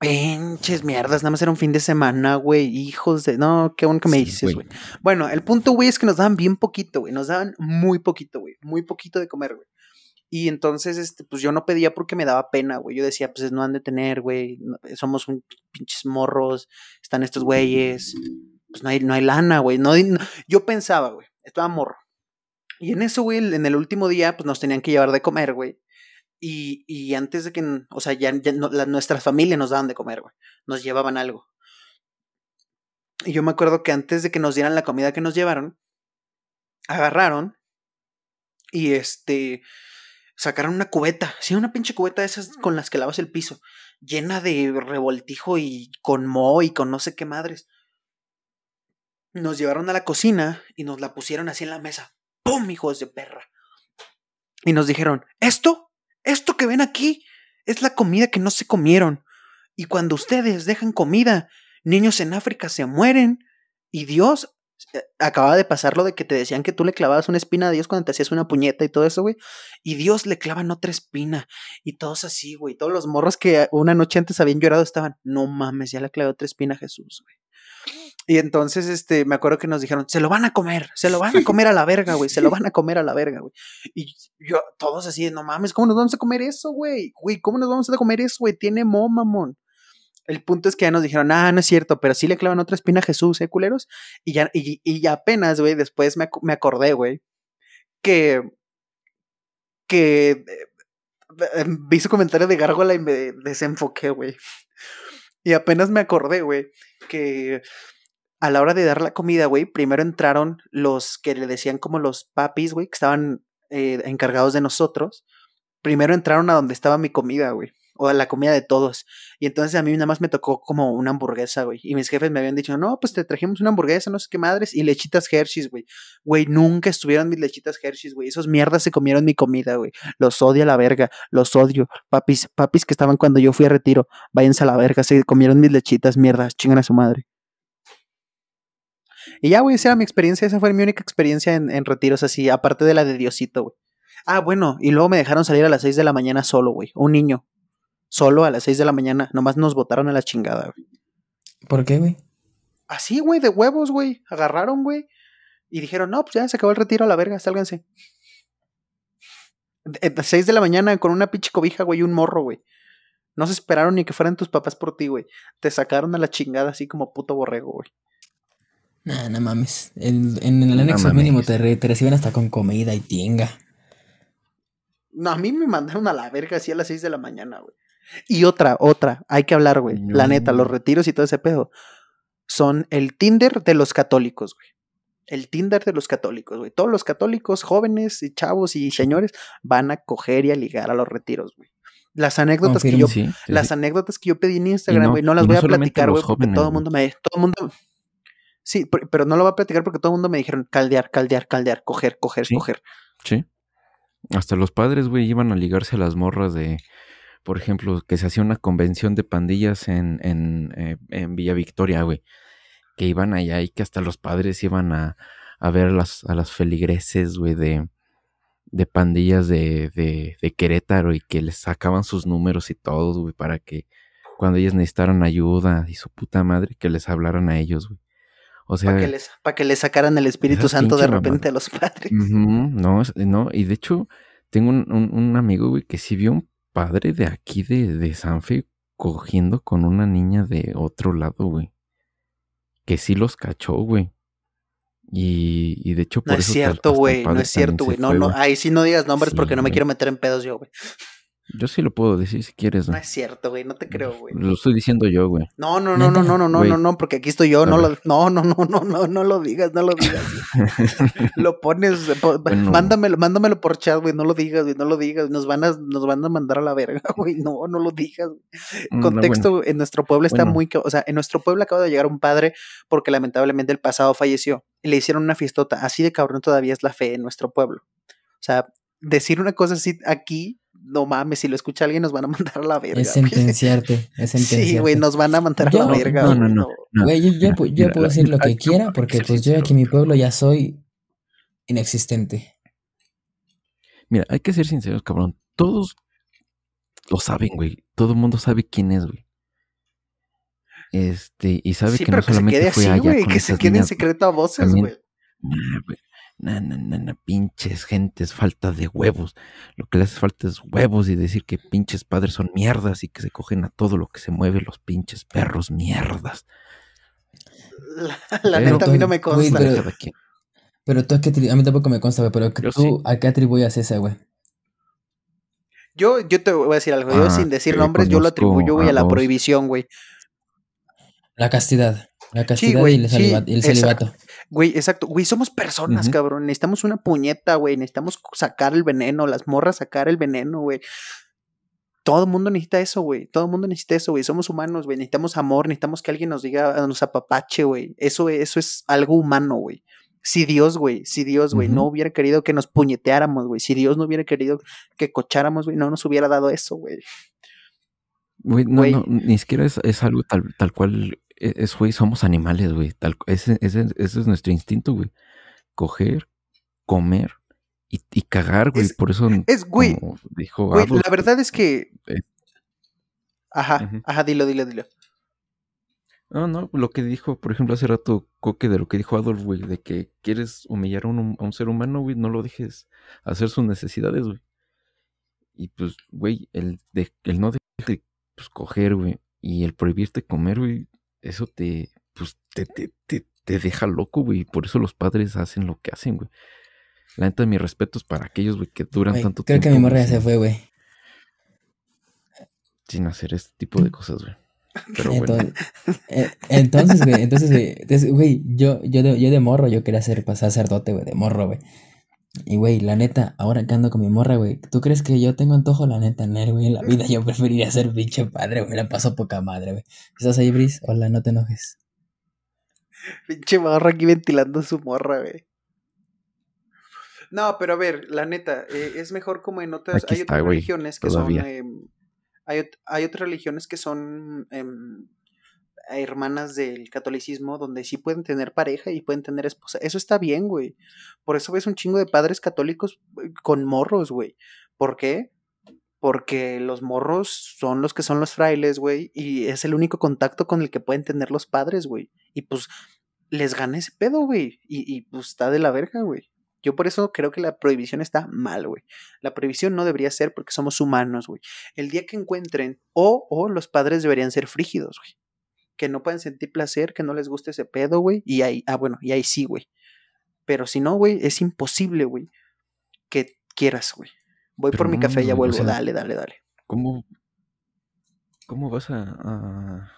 Pinches mierdas, nada más era un fin de semana, güey. Hijos de. No, qué bueno que me dices, güey. Bueno, el punto, güey, es que nos daban bien poquito, güey. Nos daban muy poquito, güey. Muy poquito de comer, güey. Y entonces, este, pues yo no pedía porque me daba pena, güey. Yo decía, pues no han de tener, güey. somos un pinches morros. Están estos güeyes. Pues no hay, no hay lana, güey. No, yo pensaba, güey. Estaba morro. Y en eso, güey, en el último día, pues nos tenían que llevar de comer, güey. Y, y antes de que, o sea, ya, la, nuestras familias nos daban de comer, güey. Nos llevaban algo. Y yo me acuerdo que antes de que nos dieran la comida que nos llevaron, agarraron y este sacaron una cubeta, sí, una pinche cubeta de esas con las que lavas el piso, llena de revoltijo y con moho y con no sé qué madres. Nos llevaron a la cocina y nos la pusieron así en la mesa. ¡Pum, hijos de perra! Y nos dijeron, ¿esto? Esto que ven aquí es la comida que no se comieron. Y cuando ustedes dejan comida, niños en África se mueren. Y Dios eh, acaba de pasar lo de que te decían que tú le clavabas una espina a Dios cuando te hacías una puñeta y todo eso, güey. Y Dios le clavan otra espina. Y todos así, güey. Todos los morros que una noche antes habían llorado estaban, no mames, ya le clavé otra espina a Jesús, güey. Y entonces, este, me acuerdo que nos dijeron, se lo van a comer, se lo van a comer a la verga, güey, se lo van a comer a la verga, güey. Y yo, todos así, no mames, ¿cómo nos vamos a comer eso, güey? Güey, ¿cómo nos vamos a comer eso, güey? Tiene mo, mamón. El punto es que ya nos dijeron, ah, no es cierto, pero sí le clavan otra espina a Jesús, ¿eh, culeros? Y ya, y, y apenas, güey, después me, me acordé, güey, que, que eh, vi su comentario de gárgola y me desenfoqué, güey. Y apenas me acordé, güey, que a la hora de dar la comida, güey, primero entraron los que le decían como los papis, güey, que estaban eh, encargados de nosotros. Primero entraron a donde estaba mi comida, güey. O a la comida de todos. Y entonces a mí nada más me tocó como una hamburguesa, güey. Y mis jefes me habían dicho, no, pues te trajimos una hamburguesa, no sé qué madres. Y lechitas Hershey's, güey. Güey, nunca estuvieron mis lechitas Hershey's, güey. Esos mierdas se comieron mi comida, güey. Los odio a la verga. Los odio. Papis, papis que estaban cuando yo fui a retiro. Váyanse a la verga. Se comieron mis lechitas, mierdas. Chingan a su madre. Y ya, güey, esa era mi experiencia, esa fue mi única experiencia en, retiros así, aparte de la de Diosito, güey. Ah, bueno, y luego me dejaron salir a las 6 de la mañana solo, güey. Un niño. Solo a las 6 de la mañana. Nomás nos botaron a la chingada, güey. ¿Por qué, güey? Así, güey, de huevos, güey. Agarraron, güey. Y dijeron, no, pues ya se acabó el retiro a la verga, sálganse. A las 6 de la mañana con una pinche cobija, güey, y un morro, güey. No se esperaron ni que fueran tus papás por ti, güey. Te sacaron a la chingada así como puto borrego, güey. Nah, no mames. en el anexo mínimo te, reciben hasta con comida y tinga. No, a mí me mandaron a la verga así a las 6 de la mañana, güey. Y otra, otra, hay que hablar, güey. La neta, los retiros y todo ese pedo son el Tinder de los católicos, güey. El Tinder de los católicos, güey. Todos los católicos, jóvenes y chavos y señores, van a coger y a ligar a los retiros, güey. Las anécdotas que yo, las anécdotas que yo pedí en Instagram, güey, no, las voy a platicar, güey, porque todo el mundo me, todo el mundo, Sí, pero no lo voy a platicar porque todo el mundo me dijeron caldear, caldear, caldear, coger, coger, coger. Sí. Hasta los padres, güey, iban a ligarse a las morras de, por ejemplo, que se hacía una convención de pandillas en, en, eh, en Villa Victoria, güey. Que iban allá y que hasta los padres iban a, a ver a las, a las feligreses, güey, de, de pandillas de, de, de Querétaro y que les sacaban sus números y todos, güey, para que cuando ellas necesitaran ayuda y su puta madre, que les hablaran a ellos, güey. O sea, para que, les sacaran el Espíritu Santo de repente a los padres. no, no, y de hecho, tengo un, un, amigo, güey, que sí vio un padre de aquí de, de Sanfe cogiendo con una niña de otro lado, güey. Que sí los cachó, güey. Y, y de hecho, por no es cierto, güey. No es cierto, güey. No, no, ahí sí no digas nombres porque no me quiero meter en pedos yo, güey. Yo sí lo puedo decir si quieres. No es cierto, güey, no te creo, güey. Lo estoy diciendo yo, güey. No, no, no, no, no, no, no, no, no, porque aquí estoy yo, no lo, no, no, no, no, no, no lo digas, no lo digas. lo pones, mándamelo, mándamelo por chat, güey, no lo digas, güey, no lo digas, nos van a, nos van a mandar a la verga, güey, no, no lo digas. Mm, Contexto, en nuestro pueblo está muy, o sea, en nuestro pueblo acaba de llegar un padre porque lamentablemente el pasado falleció y le hicieron una fiestota, así de cabrón todavía es la fe en nuestro pueblo. O sea, decir una cosa así aquí no mames, si lo escucha alguien nos van a mandar a la verga. Es sentenciarte, es sentenciarte. Sí, güey, nos van a mandar a la verga. No, no, no. Güey, yo, puedo decir lo que quiera porque pues yo aquí en mi pueblo ya soy inexistente. Mira, hay que ser sinceros, cabrón. Todos lo saben, güey. Todo el mundo sabe quién es, güey. Este, y sabe que no solamente fue allá con que se quede en secreto a voces, güey. Na, na, na, pinches gentes, falta de huevos. Lo que le hace falta es huevos y decir que pinches padres son mierdas y que se cogen a todo lo que se mueve, los pinches perros mierdas. La, neta a mí no me consta. pero, tú a mí tampoco me consta, güey, pero tú a qué atribuyas esa, güey. Yo, yo te voy a decir algo, yo ah, sin decir nombres, yo lo atribuyo, güey, a, la prohibición, güey. La castidad. La castidad y el, celibato. Güey, exacto. Güey, somos personas, cabrón. Necesitamos una puñeta, güey. Necesitamos sacar el veneno, las morras sacar el veneno, güey. Todo el mundo necesita eso, güey. Todo el mundo necesita eso, güey. Somos humanos, güey. Necesitamos amor, necesitamos que alguien nos diga, nos apapache, güey. Eso, eso es algo humano, güey. Si Dios, güey, si Dios, güey, no hubiera querido que nos puñeteáramos, güey. Si Dios no hubiera querido que cocháramos, güey, no nos hubiera dado eso, güey. Güey, no, no, ni siquiera es, es algo tal, tal cual es, güey, somos animales, güey. Ese, ese, ese, es nuestro instinto, güey. Coger, comer y, y cagar, güey. Por eso. Es, güey. Dijo la verdad es que. Eh, ajá, ajá, dilo, dilo, dilo. No, no, lo que dijo, por ejemplo, hace rato Coque de lo que dijo Adolf, güey, de que quieres humillar a un, a un ser humano, güey, no lo dejes hacer sus necesidades, güey. Y pues, güey, el, de, el no dejar pues, coger, güey, y el prohibirte comer, güey, eso te, pues, te, te, te, te deja loco, güey. Por eso los padres hacen lo que hacen, güey. La neta, mis respetos para aquellos, güey, que duran tanto tiempo. Creo que mi morra ya se fue, güey. Sin hacer este tipo de cosas, güey. Pero bueno. Eh, entonces, güey, entonces, güey, yo, yo, de, yo de morro, yo quería ser sacerdote, güey, de morro, güey. Y, güey, la neta, ahora que ando con mi morra, güey, ¿tú crees que yo tengo antojo? La neta, Ner, güey, en la vida yo preferiría ser pinche padre, güey, la paso poca madre, güey. ¿Estás ahí, Brice? Hola, no te enojes. Pinche morra aquí ventilando su morra, güey. No, pero a ver, la neta, eh, es mejor como en otras... hay otras religiones que son... Hay, hay, otras religiones que son... Hermanas del catolicismo donde sí pueden tener pareja y pueden tener esposa. Eso está bien, güey. Por eso ves un chingo de padres católicos eh, con morros, güey. ¿Por qué? Porque los morros son los que son los frailes, güey, y es el único contacto con el que pueden tener los padres, güey. Y pues les gana ese pedo, güey. Y, y pues está de la verga, güey. Yo por eso creo que la prohibición está mal, güey. La prohibición no debería ser porque somos humanos, güey. El día que encuentren, o, o los padres deberían ser frígidos, güey que no pueden sentir placer, que no les guste ese pedo, güey. Y ahí, ah, bueno, y ahí sí, güey. Pero si no, güey, es imposible, güey, que quieras, güey. Voy por mi café y ya vuelvo. dale, dale, dale. ¿Cómo, cómo vas a,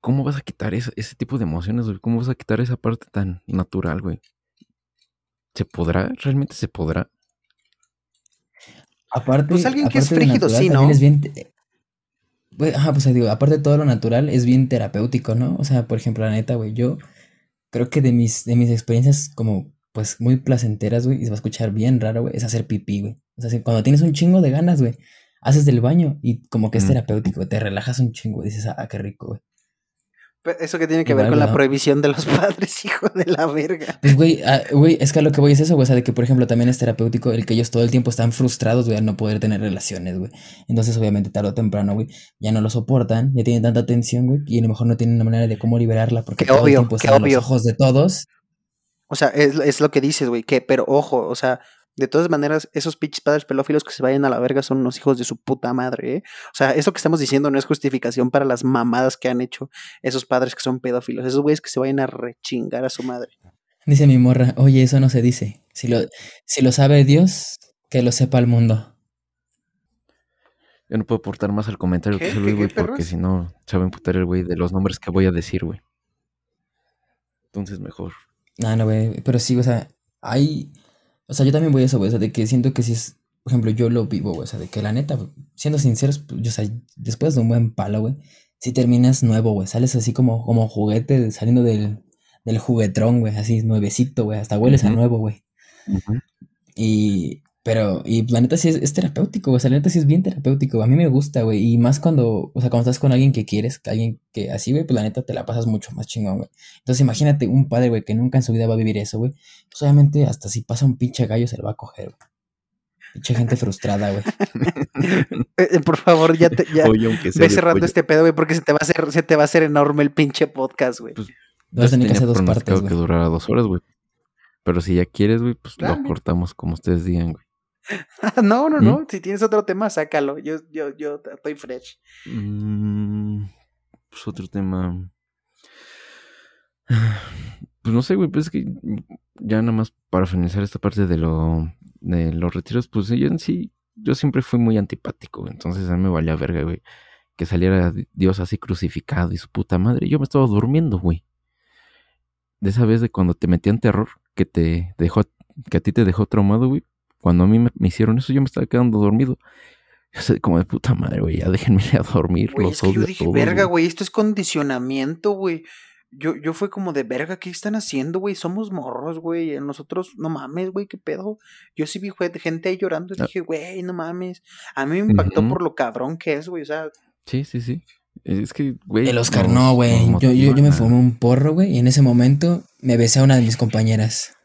¿Cómo vas a quitar ese, ese tipo de emociones, güey? ¿Cómo vas a quitar esa parte tan natural, güey? ¿Se podrá? ¿Realmente se podrá? Aparte, pues alguien que es frígido, sí, ¿no? Es bien, pues, ajá, pues digo, aparte de todo lo natural, es bien terapéutico, ¿no? O sea, por ejemplo, la neta, güey, yo creo que de mis, de mis experiencias como, pues, muy placenteras, güey, y se va a escuchar bien raro, güey, es hacer pipí, güey. O sea, cuando tienes un chingo de ganas, güey, haces del baño y como que es terapéutico, te relajas un chingo, dices, ah, qué rico, güey. Eso que tiene que ver con la prohibición de los padres, hijo de la verga. Pues, güey, ah, güey, es que a lo que voy es eso, güey. O sea, de que, por ejemplo, también es terapéutico el que ellos todo el tiempo están frustrados, güey, al no poder tener relaciones, güey. Entonces, obviamente, tarde o temprano, güey, ya no lo soportan, ya tienen tanta tensión, güey, y a lo mejor no tienen una manera de cómo liberarla porque todo el tiempo están los ojos de todos. O sea, es, es lo que dices, güey, que, pero ojo, o sea, de todas maneras, esos pinches padres pelófilos que se vayan a la verga son unos hijos de su puta madre, ¿eh? O sea, eso que estamos diciendo no es justificación para las mamadas que han hecho esos padres que son pedófilos. Esos güeyes que se vayan a rechingar a su madre. Dice mi morra, oye, eso no se dice. Si lo, si lo sabe Dios, que lo sepa el mundo. Yo no puedo aportar más al comentario que Luis, güey, porque si no, se va a imputar el güey de los nombres que voy a decir, güey. Entonces, mejor. No, no, güey, pero sí, o sea, hay o sea, yo también voy a eso, güey. O sea, de que siento que si es, por ejemplo, yo lo vivo, güey. O sea, de que la neta, siendo sinceros, pues, yo, o sea, después de un buen palo, güey, si terminas nuevo, güey. Sales así como, como juguete saliendo del, del juguetrón, güey. Así nuevecito, güey. Hasta hueles a nuevo, güey. Y pero, y la neta sí es, terapéutico, o sea, la neta sí es bien terapéutico. A mí me gusta, güey. Y más cuando, o sea, cuando estás con alguien que quieres, alguien que así, güey, pues la neta te la pasas mucho más chingón, güey. Entonces imagínate un padre, güey, que nunca en su vida va a vivir eso, güey. Pues obviamente hasta si pasa un pinche gallo se lo va a coger, güey. Mucha gente frustrada, güey. Eh, eh, por favor, ya te ya ve cerrando este pedo, güey, porque se te va a hacer, se te va a hacer enorme el pinche podcast, güey. Pues, Vas a tener que hacer dos partes, güey. que durara dos horas, güey. Pero si ya quieres, güey, pues lo cortamos como ustedes digan, güey. No, no, no. ¿Mm? Si tienes otro tema, sácalo. Yo, yo, yo estoy fresh. Mm, pues otro tema. Pues no sé, güey, pues es que ya nada más para finalizar esta parte de lo de los retiros, pues yo en sí, yo siempre fui muy antipático, entonces a mí me valía verga, güey, que saliera Dios así crucificado y su puta madre. Yo me estaba durmiendo, güey. De esa vez de cuando te metían terror, que te dejó, que a ti te dejó traumado, güey. Cuando a mí me, hicieron eso, yo me estaba quedando dormido. Yo sé, como de puta madre, güey, ya déjenme a dormir. Güey, es que yo dije, verga, güey, esto es condicionamiento, güey yo, yo fue como de verga, ¿qué están haciendo, güey? Somos morros, güey. Nosotros, no mames, güey, qué pedo. Yo sí vi gente ahí llorando y ah. dije, güey, no mames. A mí me impactó por lo cabrón que es, güey. O sea. Sí, sí, sí. Es que, güey. El Oscar no, güey. yo, yo, yo, me fumé un porro, güey. Y en ese momento me besé a una de mis compañeras.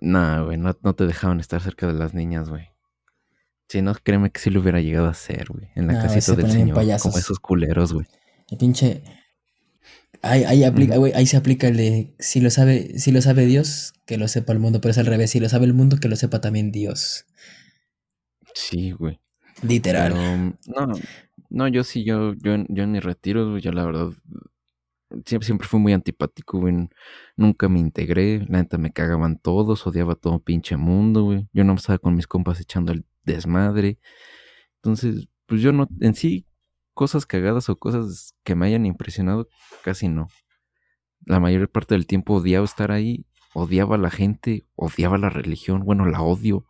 Nah, güey, no, no te dejaban estar cerca de las niñas, güey. Si no, créeme que sí lo hubiera llegado a hacer, güey. En la casita del señor. Como esos culeros, güey. El pinche. Ahí, ahí, aplica, ahí se aplica el de si lo sabe, si lo sabe Dios, que lo sepa el mundo, pero es al revés, si lo sabe el mundo, que lo sepa también Dios. Sí, güey. Literal. no, no, yo sí, yo, yo, yo en mi retiro, yo la verdad, siempre, siempre fui muy antipático, güey. Nunca me integré, la neta me cagaban todos, odiaba todo pinche mundo, güey. Yo no estaba con mis compas echando el desmadre. Entonces, pues yo no, en sí, cosas cagadas o cosas que me hayan impresionado, casi no. La mayor parte del tiempo odiaba estar ahí, odiaba a la gente, odiaba la religión, bueno, la odio.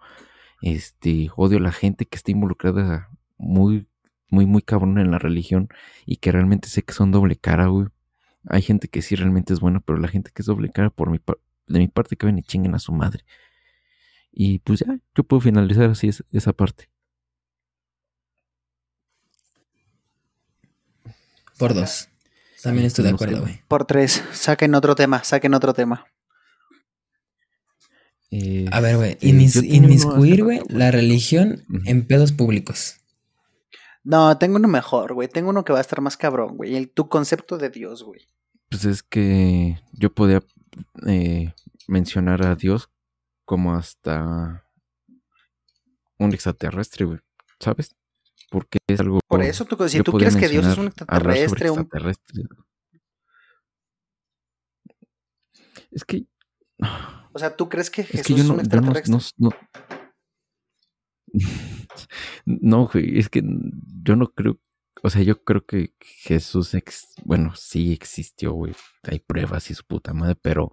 Este, odio a la gente que está involucrada muy, muy, muy cabrón en la religión y que realmente sé que son doble cara, güey. Hay gente que sí realmente es buena, pero la gente que es doble cara por mi de mi parte que ven y chinguen a su madre. Y pues ya, yo puedo finalizar así esa parte. Por dos. También estoy de acuerdo, güey. Por tres. Saquen otro tema, saquen otro tema. Eh, a ver, güey. inmiscuir, güey, la religión en pedos públicos. No, tengo uno mejor, güey. Tengo uno que va a estar más cabrón, güey. El, tu concepto de Dios, güey. Pues es que yo podía eh, mencionar a Dios como hasta un extraterrestre, güey. ¿Sabes? Porque es algo. Por eso, tú, si tú crees que Dios es un extraterrestre, un... Es que. O sea, ¿tú crees que Jesús es, un extraterrestre? No, no, güey, es que yo no creo. O sea, yo creo que Jesús, bueno, sí existió, güey. Hay pruebas y su puta madre, pero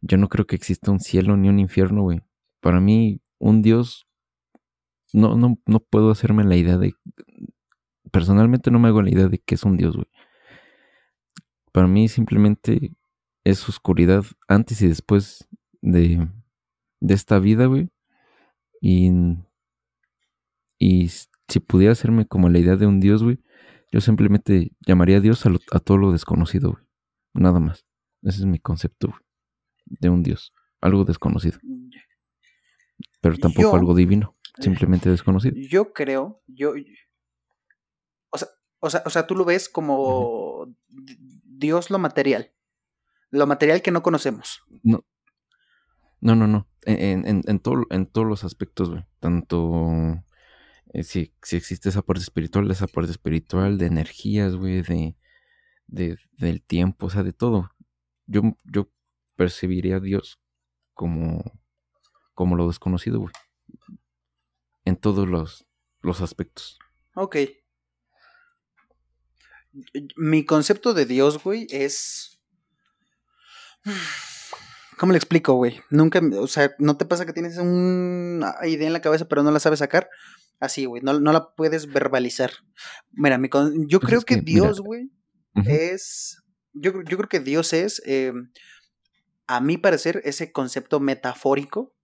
yo no creo que exista un cielo ni un infierno, güey. Para mí, un Dios no, no, no puedo hacerme la idea de. Personalmente no me hago la idea de que es un Dios, güey. Para mí simplemente es oscuridad antes y después de, de esta vida, güey. Y, y si pudiera hacerme como la idea de un Dios, güey, yo simplemente llamaría a Dios a, todo lo desconocido, güey. Nada más. Ese es mi concepto güey, de un Dios. Algo desconocido. Pero tampoco algo divino. Simplemente desconocido. Yo creo, yo. O sea, o sea, o sea tú lo ves como Dios lo material. Lo material que no conocemos. No. No, no, no. En, en, en, todo, en todos los aspectos, güey. Tanto si, si, existe esa parte espiritual, esa parte espiritual, de energías, güey, de, de, del tiempo, o sea, de todo. Yo, yo percibiría a Dios como, como lo desconocido, güey en todos los, los aspectos. Ok. Mi concepto de Dios, güey, es... ¿Cómo le explico, güey? Nunca, o sea, ¿no te pasa que tienes una idea en la cabeza pero no la sabes sacar? Así, güey, no, la puedes verbalizar. Mira, mi yo pues creo que, Dios, güey, es... Yo, yo, creo que Dios es, eh, a mi parecer, ese concepto metafórico,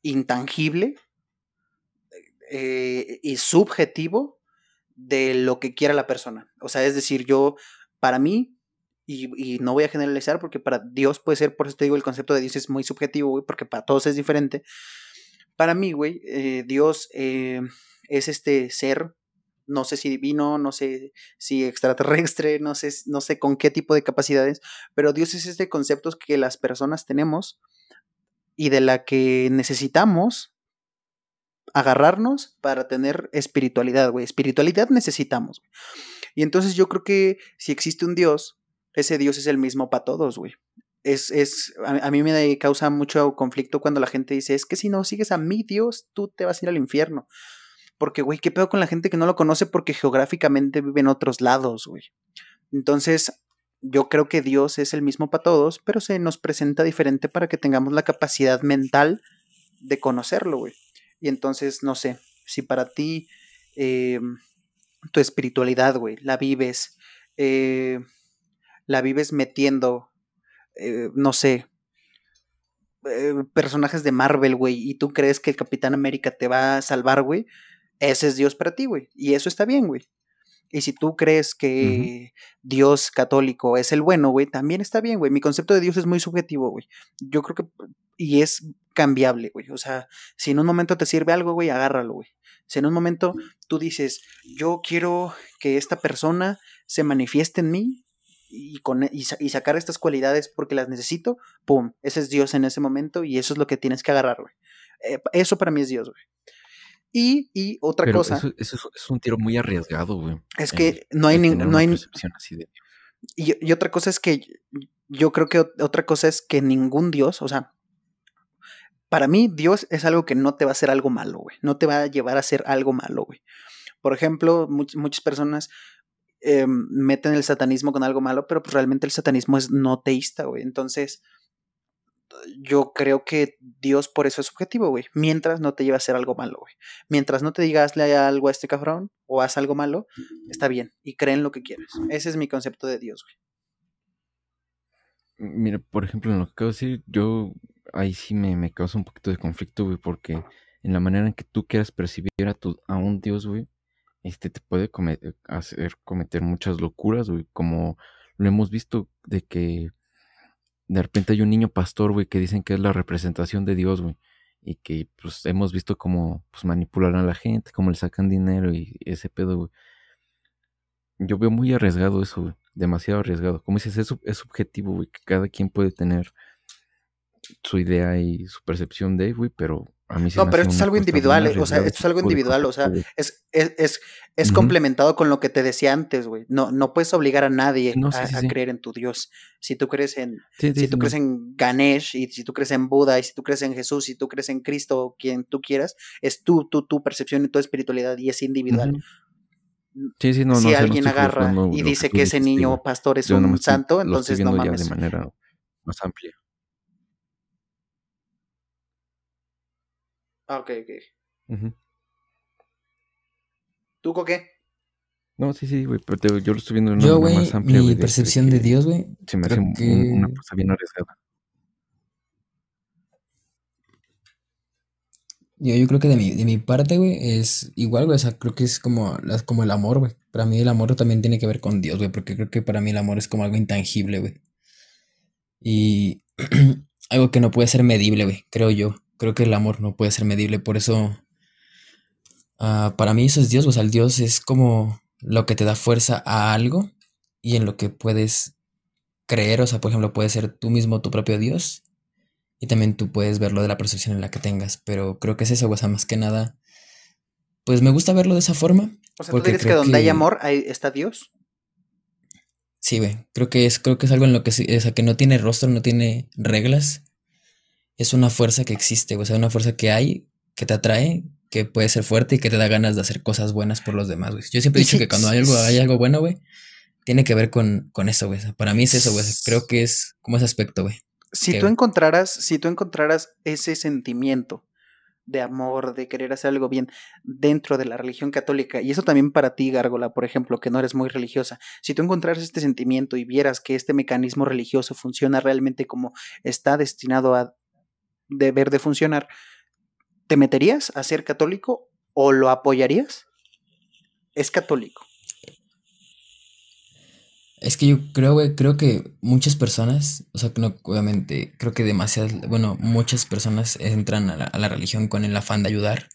intangible, eh, y subjetivo de lo que quiera la persona. O sea, es decir, yo, para mí, y, no voy a generalizar porque para Dios puede ser, por eso te digo, el concepto de Dios es muy subjetivo, güey, porque para todos es diferente. Para mí, güey, eh, Dios eh, es este ser, no sé si divino, no sé si extraterrestre, no sé, no sé con qué tipo de capacidades, pero Dios es este concepto que las personas tenemos y de la que necesitamos agarrarnos para tener espiritualidad, güey. Espiritualidad necesitamos. Y entonces yo creo que si existe un Dios, ese Dios es el mismo para todos, güey. Es, es, a, mí me causa mucho conflicto cuando la gente dice, es que si no sigues a mi Dios, tú te vas a ir al infierno. Porque, güey, ¿qué pedo con la gente que no lo conoce porque geográficamente vive en otros lados, güey? Entonces, yo creo que Dios es el mismo para todos, pero se nos presenta diferente para que tengamos la capacidad mental de conocerlo, güey. Y entonces, no sé, si para ti eh, tu espiritualidad, güey, la vives, eh, la vives metiendo, eh, no sé, eh, personajes de Marvel, güey, y tú crees que el Capitán América te va a salvar, güey, ese es Dios para ti, güey. Y eso está bien, güey. Y si tú crees que Dios católico es el bueno, güey, también está bien, güey. Mi concepto de Dios es muy subjetivo, güey. Yo creo que... Y es cambiable, güey. O sea, si en un momento te sirve algo, güey, agárralo, güey. Si en un momento tú dices, yo quiero que esta persona se manifieste en mí y, con, y, sacar estas cualidades porque las necesito, ¡pum! Ese es Dios en ese momento y eso es lo que tienes que agarrar, güey. Eh, eso para mí es Dios, güey. Y, y otra cosa. Eso, es un tiro muy arriesgado, güey. Es que no hay ninguna no hay así de... y, y, otra cosa es que yo creo que otra cosa es que ningún Dios, o sea, para mí Dios es algo que no te va a hacer algo malo, güey. No te va a llevar a hacer algo malo, güey. Por ejemplo, muchas personas eh, meten el satanismo con algo malo, pero pues realmente el satanismo es no teísta, güey. Entonces, yo creo que Dios por eso es subjetivo, güey. Mientras no te lleve a hacer algo malo, güey. Mientras no te digas hazle algo a este cabrón o haz algo malo, está bien. Y creen lo que quieres. Ese es mi concepto de Dios, güey. Mira, por ejemplo, en lo que acabo de decir, yo ahí sí me, me causa un poquito de conflicto, güey, porque en la manera en que tú quieras percibir a, tu, a un Dios, güey, este te puede hacer cometer muchas locuras, güey, como lo hemos visto de que de repente hay un niño pastor, güey, que dicen que es la representación de Dios, güey. Y que pues hemos visto cómo pues, manipulan a la gente, cómo le sacan dinero y ese pedo, güey. Yo veo muy arriesgado eso, güey. Demasiado arriesgado. Como dices, es, es subjetivo, güey. Que cada quien puede tener su idea y su percepción de, güey, pero no, pero esto es algo individual, o sea, esto es algo individual, o sea, es, es, es, es complementado con lo que te decía antes, güey. No, no puedes obligar a nadie a, creer en tu Dios. Si tú crees en, si tú crees en Ganesh, y si tú crees en Buda, y si tú crees en Jesús, si tú crees en Cristo, quien tú quieras, es tú, tú, tu percepción y tu espiritualidad, y es individual. Sí, sí, no, si alguien agarra y dice que, ese niño pastor es un santo, entonces no mames. de manera más amplia. Ah, ok, ok. ¿Tú con qué? No, sí, sí, güey, pero yo lo estoy viendo en una manera más amplia. Mi percepción de, Dios, güey. Se me hace una cosa bien arriesgada. Yo, yo creo que de mi, de mi parte, güey, es igual, güey. O sea, creo que es como, como el amor, güey. Para mí el amor también tiene que ver con Dios, güey. Porque creo que para mí el amor es como algo intangible, güey. Y algo que no puede ser medible, güey, creo yo creo que el amor no puede ser medible, por eso ah, para mí eso es Dios, o sea, el Dios es como lo que te da fuerza a algo y en lo que puedes creer, o sea, por ejemplo, puedes ser tú mismo tu propio Dios y también tú puedes verlo de la percepción en la que tengas, pero creo que es eso, o sea, más que nada, pues me gusta verlo de esa forma. O sea, ¿tú dices que donde hay amor ahí está Dios? Sí, güey, creo que es, creo que es algo en lo que, o sea, que no tiene rostro, no tiene reglas es una fuerza que existe, o sea, una fuerza que hay, que te atrae, que puede ser fuerte y que te da ganas de hacer cosas buenas por los demás, güey. Yo siempre he dicho que cuando hay algo, hay algo bueno, güey, tiene que ver con, con eso, güey. Para mí es eso, güey. Creo que es como ese aspecto, güey. Si tú encontraras, si tú encontraras ese sentimiento de amor, de querer hacer algo bien dentro de la religión católica, y eso también para ti, Gárgola, por ejemplo, que no eres muy religiosa, si tú encontraras este sentimiento y vieras que este mecanismo religioso funciona realmente como está destinado a deber de funcionar, ¿te meterías a ser católico o lo apoyarías? Es católico. Es que yo creo, güey, creo que muchas personas, o sea, no, obviamente, creo que demasiadas, bueno, muchas personas entran a la, religión con el afán de ayudar.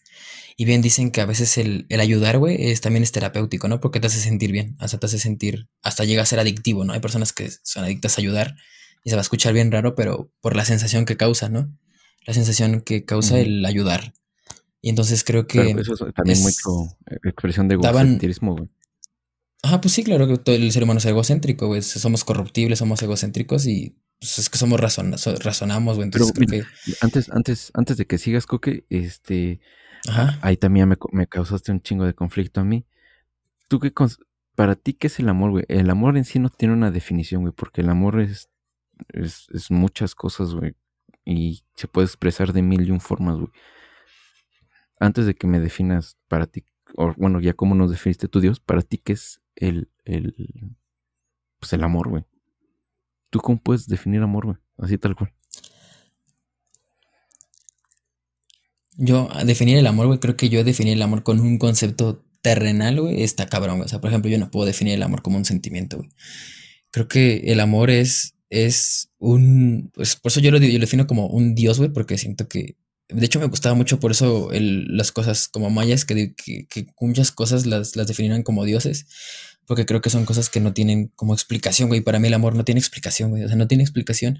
Y bien dicen que a veces el, ayudar, güey, es, también es terapéutico, ¿no? Porque te hace sentir bien, hasta te hace sentir, hasta llega a ser adictivo, ¿no? Hay personas que son adictas a ayudar y se va a escuchar bien raro, pero por la sensación que causa, ¿no? La sensación que causa el ayudar. Y entonces creo que... eso es también mucho expresión de egocentrismo, güey. Ajá, pues sí, claro que todo el ser humano es egocéntrico, güey. Somos corruptibles, somos egocéntricos y pues es que somos razonamos, güey. Entonces creo que... Antes, antes, antes de que sigas, Coque, este... Ahí también me, causaste un chingo de conflicto a mí. ¿Tú qué... Para ti, ¿qué es el amor, güey? El amor en sí no tiene una definición, güey, porque el amor es, es, es muchas cosas, güey. Y se puede expresar de mil y un formas, güey. Antes de que me definas para ti, o bueno, ya cómo nos definiste tu Dios, para ti, ¿qué es el, el, pues el amor, güey. ¿Tú cómo puedes definir amor, güey? Así tal cual. Yo, definir el amor, güey, creo que yo definir el amor con un concepto terrenal, güey, está cabrón, güey. O sea, por ejemplo, yo no puedo definir el amor como un sentimiento, güey. Creo que el amor es, es un, pues por eso yo lo, yo lo defino como un dios, güey, porque siento que de hecho, me gustaba mucho por eso las cosas como mayas, que, muchas cosas las, las como dioses, porque creo que son cosas que no tienen como explicación, güey. Para mí el amor no tiene explicación, güey. O sea, no tiene explicación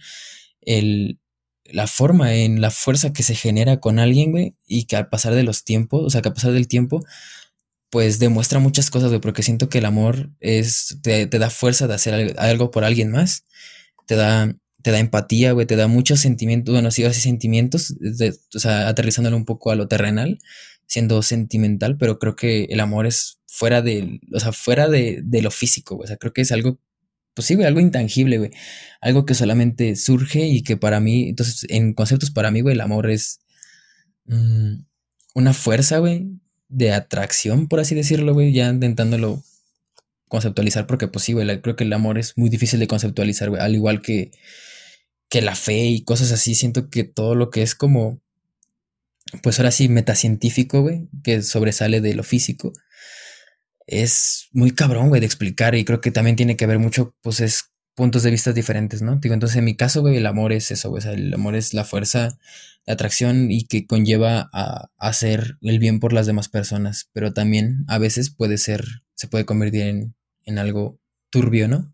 el, la forma en la fuerza que se genera con alguien, güey, y que al pasar de los tiempos, o sea, que al pasar del tiempo, pues demuestra muchas cosas, güey, porque siento que el amor es, te, te da fuerza de hacer algo por alguien más, te da te da empatía, güey, te da muchos sentimientos, bueno, sí, así sentimientos, o sea, aterrizándolo un poco a lo terrenal, siendo sentimental, pero creo que el amor es fuera de, o sea, fuera de, lo físico, güey, o sea, creo que es algo, pues sí, güey, algo intangible, güey, algo que solamente surge y que para mí, entonces, en conceptos para mí, güey, el amor es mm, una fuerza, güey, de atracción, por así decirlo, güey, ya intentándolo conceptualizar, porque pues sí, güey, creo que el amor es muy difícil de conceptualizar, güey, al igual que que la fe y cosas así, siento que todo lo que es como, pues ahora sí, metacientífico, güey, que sobresale de lo físico, es muy cabrón, güey, de explicar y creo que también tiene que ver mucho, pues es puntos de vista diferentes, ¿no? Digo, entonces en mi caso, güey, el amor es eso, güey, o sea, el amor es la fuerza, la atracción y que conlleva a, hacer el bien por las demás personas, pero también a veces puede ser, se puede convertir en, en algo turbio, ¿no?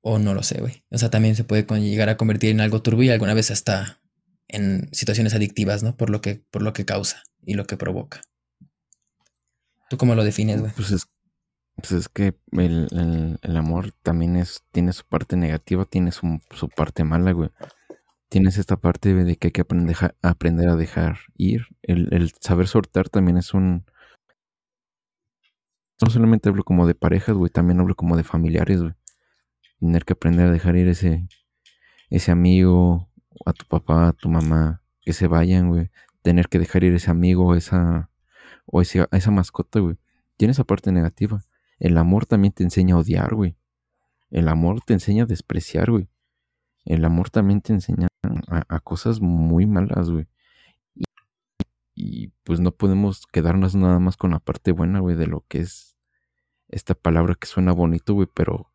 O no lo sé, güey. O sea, también se puede llegar a convertir en algo turbio y alguna vez hasta en situaciones adictivas, ¿no? Por lo que, por lo que causa y lo que provoca. ¿Tú cómo lo defines, güey? Pues es, pues es que el, amor también es, tiene su parte negativa, tiene su, parte mala, güey. Tienes esta parte de que hay que aprender, aprender a dejar ir. El, el saber soltar también es un... No solamente hablo como de parejas, güey, también hablo como de familiares, güey tener que aprender a dejar ir ese, ese amigo, a tu papá, a tu mamá, que se vayan, güey. Tener que dejar ir ese amigo, esa, o esa mascota, güey. Tiene esa parte negativa. El amor también te enseña a odiar, güey. El amor te enseña a despreciar, güey. El amor también te enseña a, cosas muy malas, güey. Y, y, pues no podemos quedarnos nada más con la parte buena, güey, de lo que es esta palabra que suena bonito, güey, pero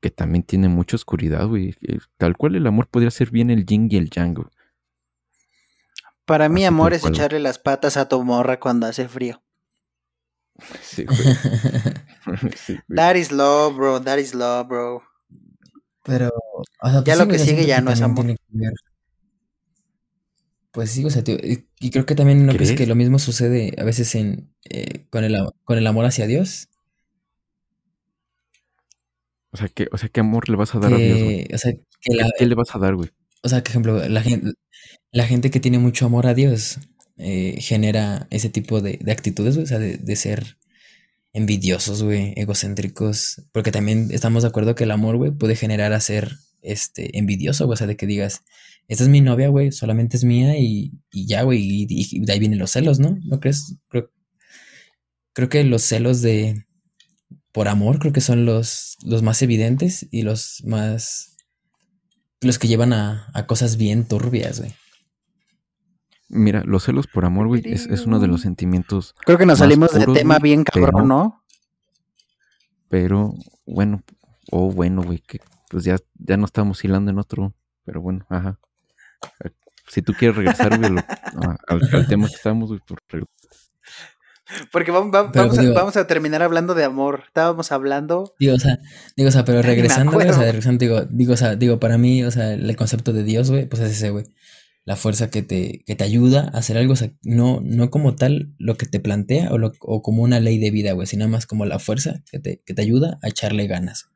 que también tiene mucha oscuridad, güey. Eh, tal cual el amor podría ser bien el yin y el yang, Para mí, amor es echarle las patas a tu morra cuando hace frío. Sí, güey. That is love, bro. That is love, bro. Pero, ya pues lo que sigue ya no es amor. Pues sí, o sea, tío, y, creo que también lo que es que lo mismo sucede a veces en, eh, con, el, con el amor hacia Dios. O sea, ¿qué, o sea, ¿qué amor le vas a dar a Dios, güey? O sea, ¿Qué, le vas a dar, güey? O sea, por ejemplo, la gente, la gente que tiene mucho amor a Dios eh, genera ese tipo de, actitudes, güey, o sea, de, ser envidiosos, güey, egocéntricos, porque también estamos de acuerdo que el amor, güey, puede generar a ser este, envidioso, güey, o sea, de que digas, esta es mi novia, güey, solamente es mía y, ya, güey, y, de ahí vienen los celos, ¿no? ¿No crees? creo que los celos de, por amor, creo que son los, los más evidentes y los más. los que llevan a, cosas bien turbias, güey. Mira, los celos por amor, güey, es, uno de los sentimientos. Creo que nos salimos del tema bien cabrón, ¿no? Pero bueno, o bueno, güey, que pues ya, ya no estamos hilando en otro, pero bueno, ajá. Si tú quieres regresar, güey, al, tema que estamos, güey, por porque vamos, vamos, a, terminar hablando de amor. Estábamos hablando. Digo, o sea, digo, o sea pero regresando, o sea, regresando, digo, digo, o sea, digo, para mí, o sea, el concepto de Dios, güey, pues es ese, güey. La fuerza que te, que te ayuda a hacer algo, o sea, no, no como tal lo que te plantea o, lo, o como una ley de vida, güey, sino más como la fuerza que te, que te ayuda a echarle ganas.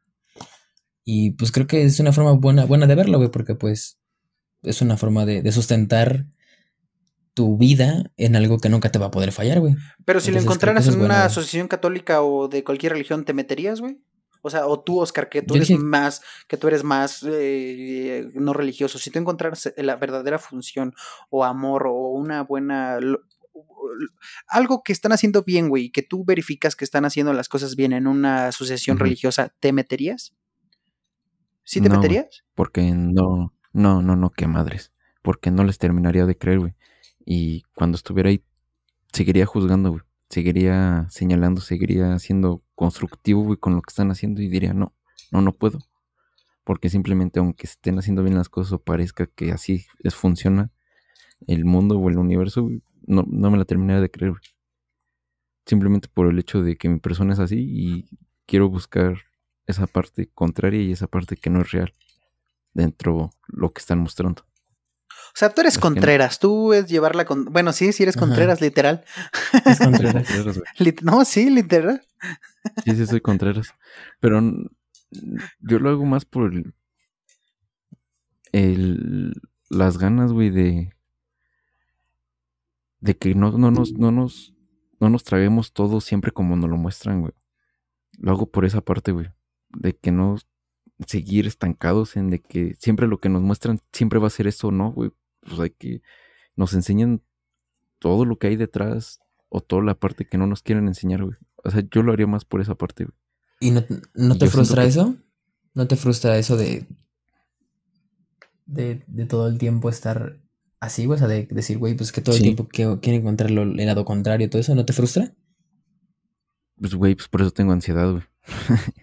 Y pues creo que es una forma buena, buena de verlo, güey, porque pues es una forma de, de sustentar tu vida en algo que nunca te va a poder fallar, güey. Pero si lo encontraras en una asociación católica o de cualquier religión, ¿te meterías, güey? O sea, o tú, Oscar, que tú eres más, que tú eres más eh, no religioso, si tú encontraras la verdadera función o amor o una buena algo que están haciendo bien, güey, que tú verificas que están haciendo las cosas bien en una asociación religiosa, ¿te meterías? ¿Sí te meterías? Porque no, no, no, no, qué madres. Porque no les terminaría de creer, güey. Y cuando estuviera ahí, seguiría juzgando. Seguiría señalando, seguiría siendo constructivo, con lo que están haciendo y diría, no, no, no puedo. Porque simplemente, aunque estén haciendo bien las cosas o parezca que así es, funciona el mundo o el universo, no, no me la terminaría de creer. Simplemente por el hecho de que mi persona es así y quiero buscar esa parte contraria y esa parte que no es real dentro lo que están mostrando. O sea, tú eres Contreras, tú es llevarla con. Bueno, sí, sí eres Contreras, literal. Es Contreras. no, sí, literal. Sí, sí, soy Contreras. Pero yo lo hago más por el. el las ganas, güey, de. de que no, no, nos, no, nos, no nos traguemos todo siempre como nos lo muestran, güey. Lo hago por esa parte, güey. De que no seguir estancados en de que siempre lo que nos muestran siempre va a ser eso, ¿no, güey? Pues hay que nos enseñan todo lo que hay detrás o toda la parte que no nos quieren enseñar, güey. O sea, yo lo haría más por esa parte, güey. ¿Y no, no te frustra eso? ¿No te frustra eso de, de, de todo el tiempo estar así, güey? O sea, de decir, güey, pues que todo el tiempo quiero, quiero encontrar el lado contrario, todo eso, ¿no te frustra? Pues, güey, pues por eso tengo ansiedad, güey.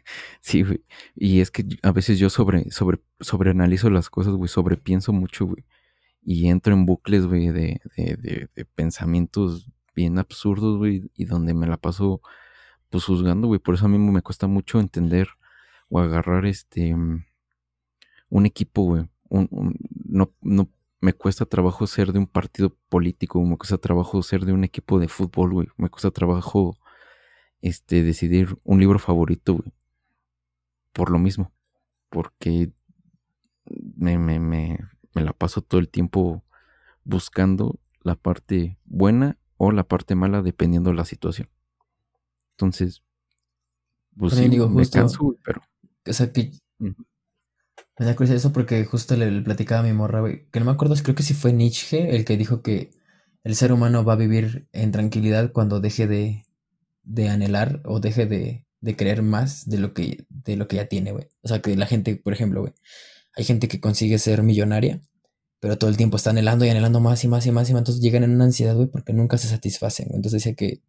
sí, güey. Y es que a veces yo sobre, sobre, sobreanalizo las cosas, güey, sobrepienso mucho, güey. Y entro en bucles, güey, de, de, de, pensamientos bien absurdos, güey, y donde me la paso, pues, juzgando, güey. Por eso a mí me cuesta mucho entender o agarrar, este, un equipo, güey. no, no, me cuesta trabajo ser de un partido político, me cuesta trabajo ser de un equipo de fútbol, güey. Me cuesta trabajo este, decidir un libro favorito, güey. Por lo mismo. Porque me, me, me la paso todo el tiempo buscando la parte buena o la parte mala dependiendo de la situación. Entonces, pues sí, me canso, pero... O sea, que... Me da curiosidad eso porque justo le, platicaba a mi morra, güey, que no me acuerdo, creo que sí fue Nietzsche el que dijo que el ser humano va a vivir en tranquilidad cuando deje de, de anhelar o deje de, de creer más de lo que, de lo que ya tiene, güey. O sea, que la gente, por ejemplo, güey, hay gente que consigue ser millonaria, pero todo el tiempo está anhelando y anhelando más y más y más y más, entonces llegan en una ansiedad, güey, porque nunca se satisfacen. Entonces dice que,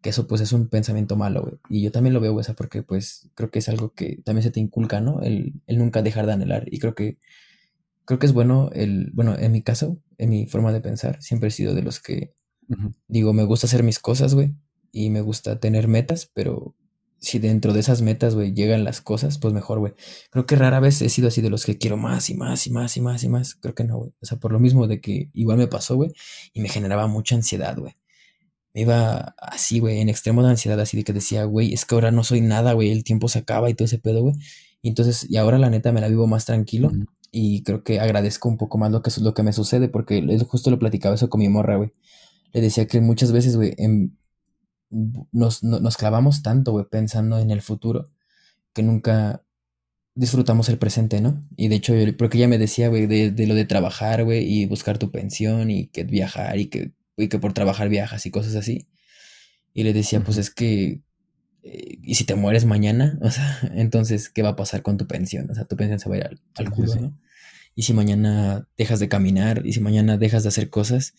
que eso pues es un pensamiento malo, güey. Y yo también lo veo, güey, porque pues creo que es algo que también se te inculca, ¿no? El, el nunca dejar de anhelar. Y creo que creo que es bueno el, bueno, en mi caso, en mi forma de pensar, siempre he sido de los que digo, me gusta hacer mis cosas, güey, y me gusta tener metas, pero si dentro de esas metas, güey, llegan las cosas, pues mejor, güey. Creo que rara vez he sido así de los que quiero más y más y más y más y más. Creo que no, güey. O sea, por lo mismo de que igual me pasó, güey, y me generaba mucha ansiedad, güey. Me iba así, güey, en extremo de ansiedad, así de que decía, güey, es que ahora no soy nada, güey, el tiempo se acaba y todo ese pedo, güey. Y entonces, y ahora la neta me la vivo más tranquilo. Y creo que agradezco un poco más lo que, lo que me sucede, porque justo lo platicaba eso con mi morra, güey. Le decía que muchas veces, güey, en, nos, nos clavamos tanto, güey, pensando en el futuro, que nunca disfrutamos el presente, ¿no? Y de hecho, yo, porque ella me decía, güey, de, lo de trabajar, güey, y buscar tu pensión, y que viajar, y que, y que por trabajar viajas y cosas así. Y le decía, pues es que, eh, ¿y si te mueres mañana? O sea, entonces, ¿qué va a pasar con tu pensión? O sea, tu pensión se va a ir al, al culo, ¿no? Y si mañana dejas de caminar, y si mañana dejas de hacer cosas,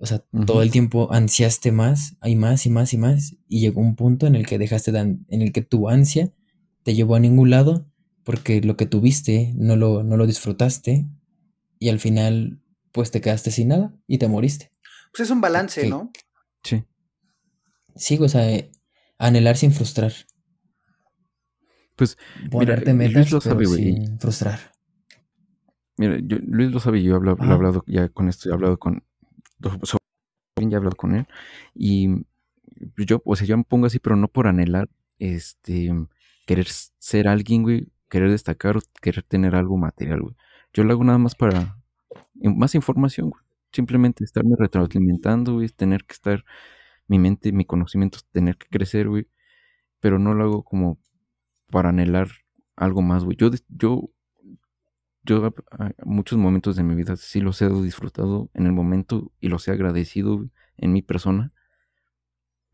O sea, todo el tiempo ansiaste más, hay más y más y más, y llegó un punto en el que dejaste de, en el que tu ansia te llevó a ningún lado porque lo que tuviste no lo, no lo disfrutaste y al final pues te quedaste sin nada y te moriste. Pues es un balance, ¿no? Sí. Sí, o sea, eh, anhelar sin frustrar. Pues, Ponerte mira, metas, Luis lo sabe, sin frustrar. Mira, Luis lo sabe, yo he hablado, ya con esto, he hablado con, ya he hablado con él, y yo, o sea, yo me pongo así, pero no por anhelar, este, querer ser alguien, güey, querer destacar o querer tener algo material, güey. Yo lo hago nada más para más información, güey. Simplemente estarme retroalimentando, güey, tener que estar, mi mente, mi conocimiento, tener que crecer, güey. Pero no lo hago como para anhelar algo más, güey. Yo, yo, yo, muchos momentos de mi vida sí los he disfrutado en el momento y los he agradecido en mi persona.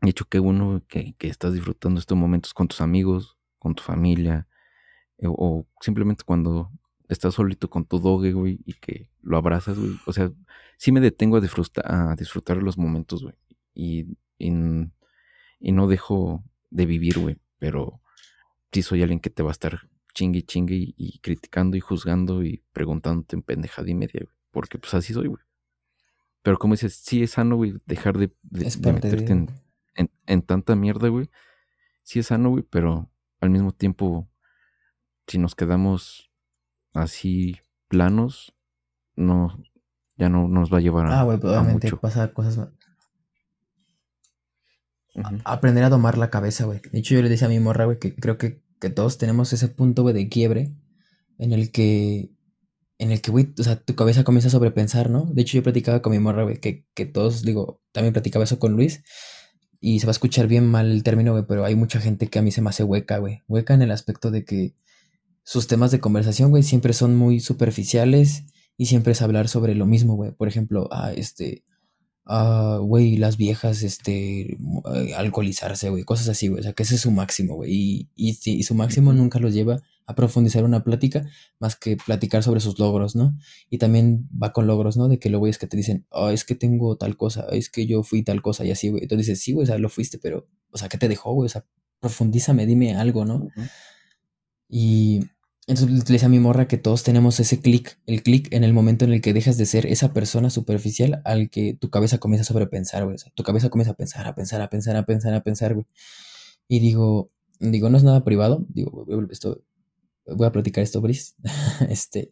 He hecho que uno que, que estás disfrutando estos momentos con tus amigos, con tu familia, eh, o simplemente cuando estás solito con tu doge, güey, y que lo abrazas, güey. O sea, sí me detengo a disfrutar, a disfrutar los momentos, güey. Y, y, no dejo de vivir, güey. Pero sí soy alguien que te va a estar chingue, chingue y, criticando y juzgando y preguntándote en pendejada y media, güey. Porque pues así soy, güey. Pero como dices, sí es sano, güey, dejar de, meterte En, en, tanta mierda, güey. Sí es sano, güey, pero al mismo tiempo, si nos quedamos así planos, no, ya no nos va a llevar a. Ah, güey, probablemente pues, pasa cosas. Aprender a domar la cabeza, güey. De hecho, yo le decía a mi morra, güey, que creo que, todos tenemos ese punto, de quiebre en el que en el que, güey, o sea, tu cabeza comienza a sobrepensar, ¿no? De hecho, yo platicaba con mi morra, güey, que, que todos, digo, también platicaba eso con Luis, y se va a escuchar bien mal el término, güey, pero hay mucha gente que a mí se me hace hueca, güey. Hueca en el aspecto de que sus temas de conversación, güey, siempre son muy superficiales y siempre es hablar sobre lo mismo, güey. Por ejemplo, ah, este, ah, güey, las viejas, este, eh, alcoholizarse, güey, cosas así, güey. O sea, que ese es su máximo, güey. Y, y, su máximo nunca los lleva a profundizar una plática más que platicar sobre sus logros, ¿no? Y también va con logros, ¿no? De que luego es que te dicen, oh, es que tengo tal cosa, es que yo fui tal cosa y así, güey. Entonces dices, sí, güey, o sea, lo fuiste, pero, o sea, ¿qué te dejó, güey? O sea, profundízame, dime algo, ¿no? Y entonces le decía a mi morra que todos tenemos ese clic, el clic en el momento en el que dejas de ser esa persona superficial al que tu cabeza comienza a sobrepensar, güey. O sea, tu cabeza comienza a pensar, a pensar, a pensar, a pensar, a pensar, güey. Y digo, digo, no es nada privado, digo, esto, voy a platicar esto, Brice. este,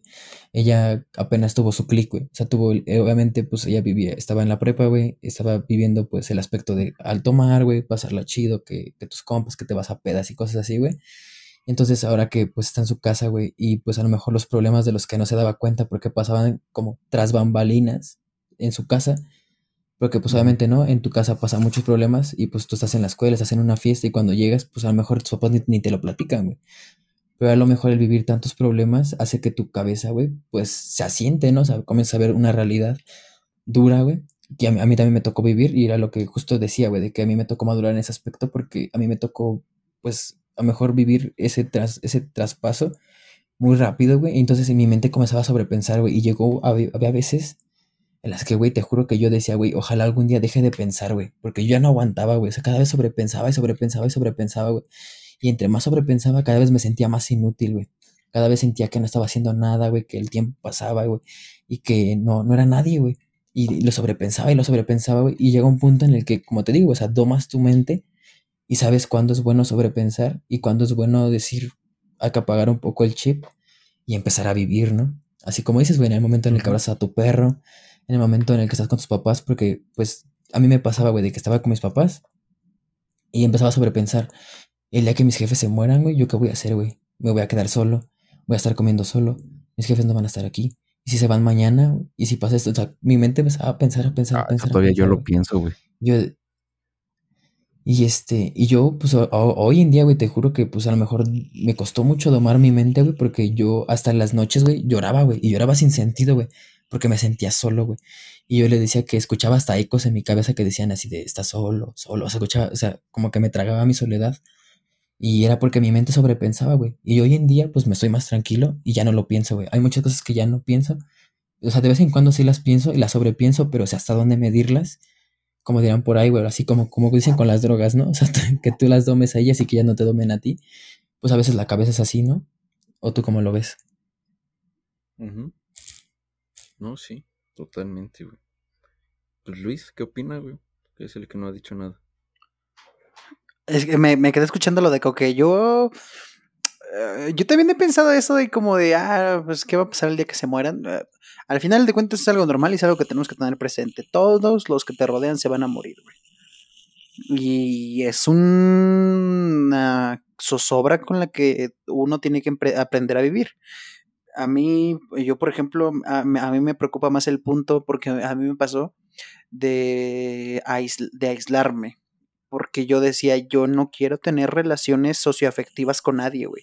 ella apenas tuvo su clic, güey. O sea, tuvo, obviamente, pues ella vivía, estaba en la prepa, güey, estaba viviendo, pues, el aspecto de al tomar, güey, pasarla chido, que, que tus compas, que te vas a pedas y cosas así, güey. Entonces ahora que pues está en su casa, güey, y pues a lo mejor los problemas de los que no se daba cuenta porque pasaban como tras bambalinas en su casa, porque pues obviamente no, en tu casa pasan muchos problemas y pues tú estás en la escuela, estás en una fiesta y cuando llegas pues a lo mejor tus papás ni, te lo platican, güey. Pero a lo mejor el vivir tantos problemas hace que tu cabeza, güey, pues se asiente, ¿no? O sea, comienza a ver una realidad dura, güey, que a mí, a mí, también me tocó vivir y era lo que justo decía, güey, de que a mí me tocó madurar en ese aspecto porque a mí me tocó, pues, a lo mejor vivir ese, tras, ese traspaso muy rápido, güey. Entonces en mi mente comenzaba a sobrepensar, güey. Y llegó, había veces en las que, güey, te juro que yo decía, güey, ojalá algún día deje de pensar, güey. Porque yo ya no aguantaba, güey. O sea, cada vez sobrepensaba y sobrepensaba y sobrepensaba, güey. Y entre más sobrepensaba, cada vez me sentía más inútil, güey. Cada vez sentía que no estaba haciendo nada, güey, que el tiempo pasaba, güey. Y que no, no era nadie, güey. Y lo sobrepensaba y lo sobrepensaba, güey. Y llega un punto en el que, como te digo, o sea, domas tu mente y sabes cuándo es bueno sobrepensar y cuándo es bueno decir, hay que apagar un poco el chip y empezar a vivir, ¿no? Así como dices, güey, en el momento en el que abrazas a tu perro, en el momento en el que estás con tus papás, porque pues a mí me pasaba, güey, de que estaba con mis papás y empezaba a sobrepensar, el día que mis jefes se mueran, güey, ¿yo qué voy a hacer, güey? Me voy a quedar solo, voy a estar comiendo solo, mis jefes no van a estar aquí. Y si se van mañana, y si pasa esto, o sea, mi mente empezaba a pensar, a pensar, a ah, pensar. Todavía yo lo pienso, güey. Yo, y este, y yo, pues hoy en día, güey, te juro que pues a lo mejor me costó mucho domar mi mente, güey, porque yo hasta las noches, güey, lloraba, güey, y lloraba sin sentido, güey, porque me sentía solo, güey. Y yo le decía que escuchaba hasta ecos en mi cabeza que decían así de, estás solo, solo, o sea, escuchaba, o sea, como que me tragaba mi soledad. Y era porque mi mente sobrepensaba, güey. Y hoy en día, pues me estoy más tranquilo y ya no lo pienso, güey. Hay muchas cosas que ya no pienso, o sea, de vez en cuando sí las pienso y las sobrepienso, pero hasta dónde medirlas, como dirán por ahí, güey, así como, como dicen con las drogas, ¿no? O sea, que tú las domes a ellas y que ya no te domen a ti, pues a veces la cabeza es así, ¿no? ¿O tú cómo lo ves? No, sí, totalmente, güey. Pues Luis, ¿qué opina, güey? Que es el que no ha dicho nada. Es que me, quedé escuchando lo de Coque. Yo. Eh, yo también he pensado eso de como de, ah, pues, ¿qué va a pasar el día que se mueran? Eh, al final de cuentas es algo normal y es algo que tenemos que tener presente. Todos los que te rodean se van a morir, güey. Y es una zozobra con la que uno tiene que aprender a vivir. A mí, yo por ejemplo, a, mí me preocupa más el punto porque a mí me pasó de, de aislarme. Porque yo decía, yo no quiero tener relaciones socioafectivas con nadie, güey.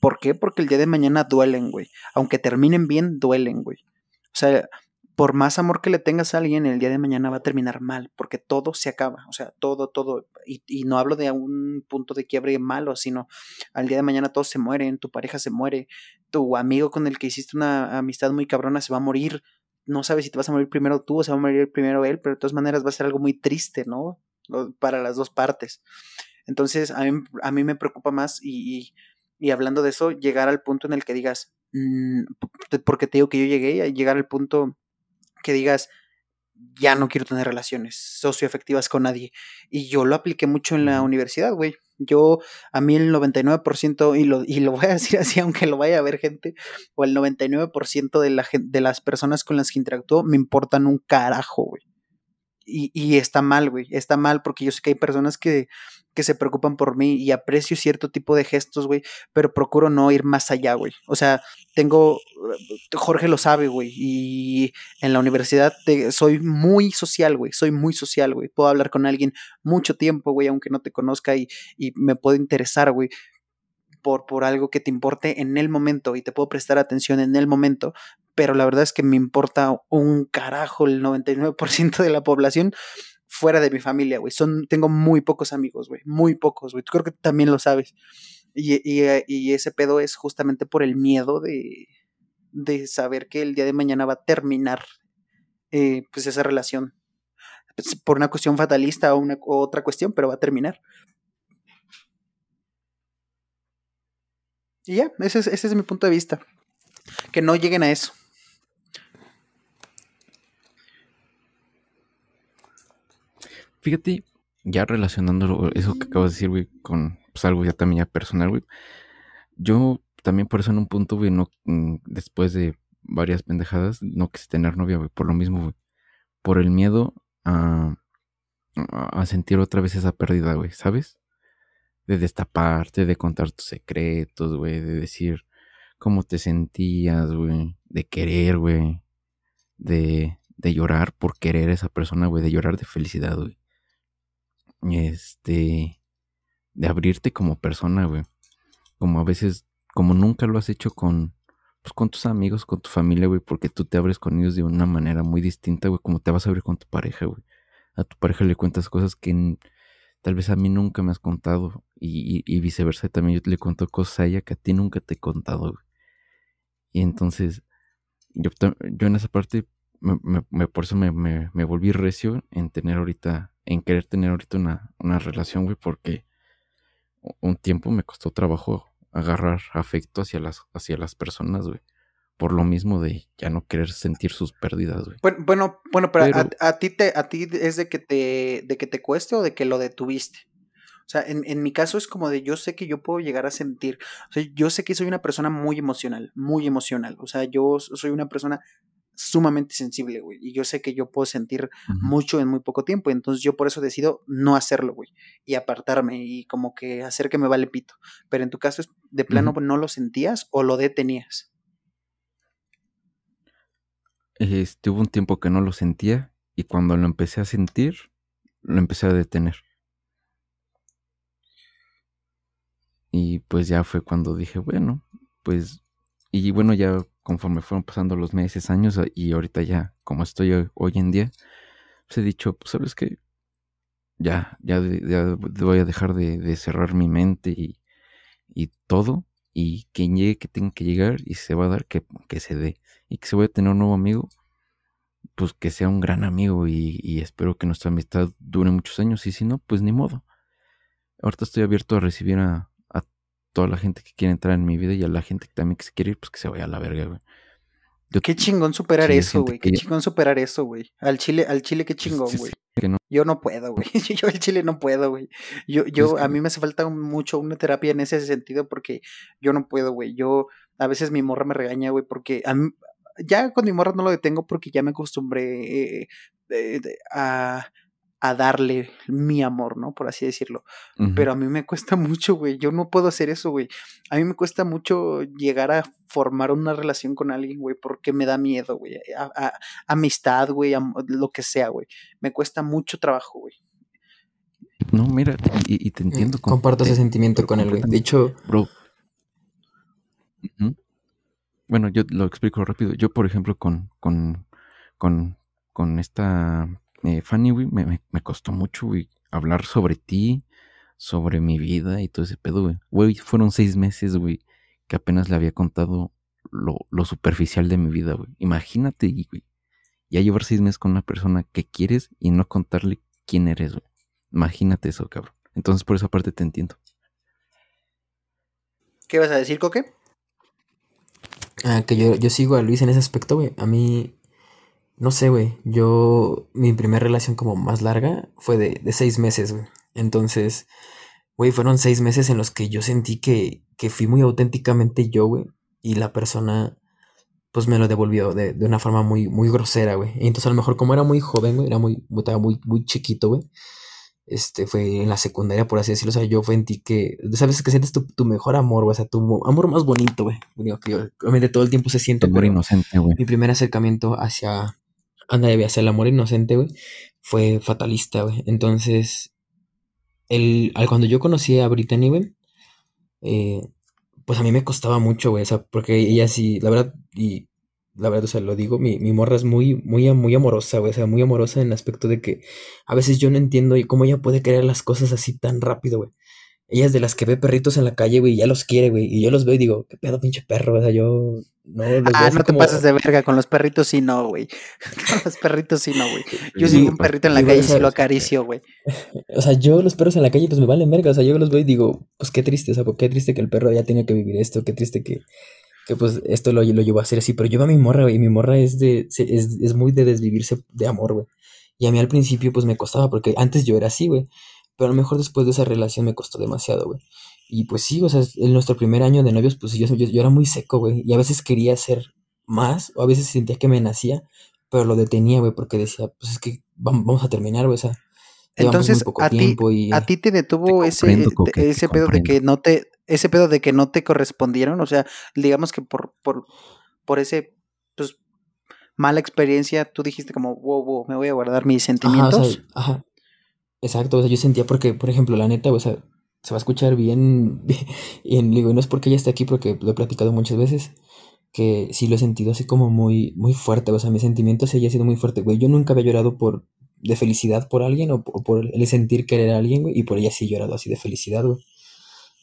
¿Por qué? Porque el día de mañana duelen, güey. Aunque terminen bien, duelen, güey. O sea, por más amor que le tengas a alguien, el día de mañana va a terminar mal, porque todo se acaba, o sea, todo, todo, y, no hablo de un punto de quiebre malo, sino al día de mañana todos se mueren, tu pareja se muere, tu amigo con el que hiciste una amistad muy cabrona se va a morir, no sabes si te vas a morir primero tú o se va a morir primero él, pero de todas maneras va a ser algo muy triste, ¿no? Para las dos partes. Entonces, a mí, a mí me preocupa más y, y, hablando de eso, llegar al punto en el que digas, mm, porque te digo que yo llegué a llegar al punto que digas, ya no quiero tener relaciones socioafectivas con nadie. Y yo lo apliqué mucho en la universidad, güey. Yo, a mí el 99%, y lo, y lo voy a decir así, aunque lo vaya a ver gente, o el 99% de, la, de las personas con las que interactúo me importan un carajo, güey. Y, está mal, güey. Está mal porque yo sé que hay personas que que se preocupan por mí y aprecio cierto tipo de gestos, güey, pero procuro no ir más allá, güey. O sea, tengo, Jorge lo sabe, güey, y en la universidad soy muy social, güey, soy muy social, güey. Puedo hablar con alguien mucho tiempo, güey, aunque no te conozca y, y me puedo interesar, güey. Por, por algo que te importe en el momento y te puedo prestar atención en el momento, pero la verdad es que me importa un carajo el 99% de la población fuera de mi familia, güey. Son, tengo muy pocos amigos, güey. Muy pocos, güey. Creo que también lo sabes. Y, y, y, ese pedo es justamente por el miedo de, de saber que el día de mañana va a terminar eh, pues esa relación. Pues, por una cuestión fatalista o una otra cuestión, pero va a terminar. Y ya, ese es, ese es mi punto de vista. Que no lleguen a eso. Fíjate, ya relacionando eso que acabas de decir, güey, con pues, algo ya también ya personal, güey. Yo también por eso en un punto, güey, no, mm, después de varias pendejadas, no quise tener novia, güey, por lo mismo, güey. Por el miedo a, a sentir otra vez esa pérdida, güey, ¿sabes? De destaparte, de contar tus secretos, güey, de decir cómo te sentías, güey, de querer, güey, de, de llorar por querer a esa persona, güey, de llorar de felicidad, güey este, de abrirte como persona, güey. Como a veces, como nunca lo has hecho con, pues con tus amigos, con tu familia, güey, porque tú te abres con ellos de una manera muy distinta, güey, como te vas a abrir con tu pareja, güey. A tu pareja le cuentas cosas que tal vez a mí nunca me has contado y, y, viceversa. También yo le cuento cosas a ella que a ti nunca te he contado, güey. Y entonces, yo, yo en esa parte, me, por eso me, me volví recio en tener ahorita en querer tener ahorita una, relación, güey, porque un tiempo me costó trabajo agarrar afecto hacia las, hacia las personas, güey. Por lo mismo de ya no querer sentir sus pérdidas, güey. Bueno, bueno, pero, a, ti te, a ti es de que te, de que te cueste o de que lo detuviste. O sea, en, en, mi caso es como de yo sé que yo puedo llegar a sentir. O sea, yo sé que soy una persona muy emocional, muy emocional. O sea, yo soy una persona sumamente sensible, güey. Y yo sé que yo puedo sentir mucho en muy poco tiempo. Entonces yo por eso decido no hacerlo, güey. Y apartarme y como que hacer que me vale pito. Pero en tu caso, ¿de plano no lo sentías o lo detenías? Este, hubo un tiempo que no lo sentía y cuando lo empecé a sentir, lo empecé a detener. Y pues ya fue cuando dije, bueno, pues, y bueno, ya conforme fueron pasando los meses, años, y ahorita ya, como estoy hoy en día, pues he dicho, pues sabes que ya, ya, voy a dejar de, cerrar mi mente y, y, todo, y quien llegue que tenga que llegar y se va a dar que, que se dé y que se vaya a tener un nuevo amigo pues que sea un gran amigo y, espero que nuestra amistad dure muchos años y si no pues ni modo ahorita estoy abierto a recibir a, toda la gente que quiere entrar en mi vida y a la gente que también que se quiere ir pues que se vaya a la verga güey qué chingón superar eso, güey. Qué chingón superar eso, güey. Al Chile, al Chile, qué chingón, güey. Yo no puedo, güey. Yo al Chile no puedo, güey. Yo, yo, a mí me hace falta mucho una terapia en ese sentido porque yo no puedo, güey. Yo, a veces mi morra me regaña, güey, porque ya con mi morra no lo detengo porque ya me acostumbré eh, eh, a a darle mi amor, ¿no? Por así decirlo. Pero a mí me cuesta mucho, güey. Yo no puedo hacer eso, güey. A mí me cuesta mucho llegar a formar una relación con alguien, güey, porque me da miedo, güey. A, amistad, güey, lo que sea, güey. Me cuesta mucho trabajo, güey. No, mira, y, te entiendo. Comparto ese sentimiento con él, güey. De hecho, bro. Bueno, yo lo explico rápido. Yo, por ejemplo, con, con, con, con esta eh, Fanny, güey, me, costó mucho, güey, hablar sobre ti, sobre mi vida y todo ese pedo, güey. Güey, fueron seis meses, güey, que apenas le había contado lo, superficial de mi vida, güey. Imagínate, güey, ya llevar seis meses con una persona que quieres y no contarle quién eres, güey. Imagínate eso, cabrón. Entonces, por esa parte te entiendo. ¿Qué vas a decir, Coque? Ah, que yo, yo sigo a Luis en ese aspecto, güey. A mí no sé, güey. Yo, mi primera relación como más larga fue de, de seis meses, güey. Entonces, güey, fueron seis meses en los que yo sentí que, que fui muy auténticamente yo, güey. Y la persona, pues me lo devolvió de, de una forma muy, muy grosera, güey. Y entonces, a lo mejor, como era muy joven, güey, era muy, estaba muy, muy chiquito, güey. Este, fue en la secundaria, por así decirlo. O sea, yo sentí que, ¿sabes? Que sientes tu, tu mejor amor, güey. O sea, tu amor más bonito, güey. que obviamente todo el tiempo se siente. Amor inocente, güey. Mi primer acercamiento hacia, anda debía ser el amor inocente, güey, fue fatalista, güey. Entonces, el, al, cuando yo conocí a Brittany, güey, eh, pues a mí me costaba mucho, güey, o sea, porque ella sí, la verdad, y la verdad, o sea, lo digo, mi, mi morra es muy, muy, muy amorosa, güey, o sea, muy amorosa en el aspecto de que a veces yo no entiendo cómo ella puede querer las cosas así tan rápido, güey. Ella es de las que ve perritos en la calle, güey, y ya los quiere, güey. Y yo los veo y digo, qué pedo, pinche perro. O sea, yo no los Ah, no te pases de verga. Con los perritos sí no, güey. Con los perritos sí no, güey. Yo sí, un perrito en la calle y sí lo acaricio, güey. O sea, yo los perros en la calle, pues me valen verga. O sea, yo los veo y digo, pues qué triste, o sea, qué triste que el perro ya tenga que vivir esto, qué triste que, que pues esto lo, lo llevó a hacer así. Pero yo veo a mi morra, güey, y mi morra es de, es, es muy de desvivirse de amor, güey. Y a mí al principio, pues me costaba, porque antes yo era así, güey. Pero a lo mejor después de esa relación me costó demasiado, güey. Y pues sí, o sea, en nuestro primer año de novios, pues yo, yo, era muy seco, güey. Y a veces quería hacer más, o a veces sentía que me nacía, pero lo detenía, güey, porque decía, pues es que vamos a terminar, güey, o sea. Entonces, a ti, a ti te detuvo ese, ese pedo de que no te, ese pedo de que no te correspondieron, o sea, digamos que por, por, por ese, pues, mala experiencia, tú dijiste como, wow, wow, me voy a guardar mis sentimientos. ajá. Exacto, o sea, yo sentía porque, por ejemplo, la neta, o sea, se va a escuchar bien, bien, digo, no es porque ella esté aquí, porque lo he platicado muchas veces, que sí lo he sentido así como muy, muy fuerte, o sea, mi sentimiento sí ha sido muy fuerte, güey, yo nunca había llorado por, de felicidad por alguien, o, por el sentir querer a alguien, güey, y por ella sí he llorado así de felicidad, güey.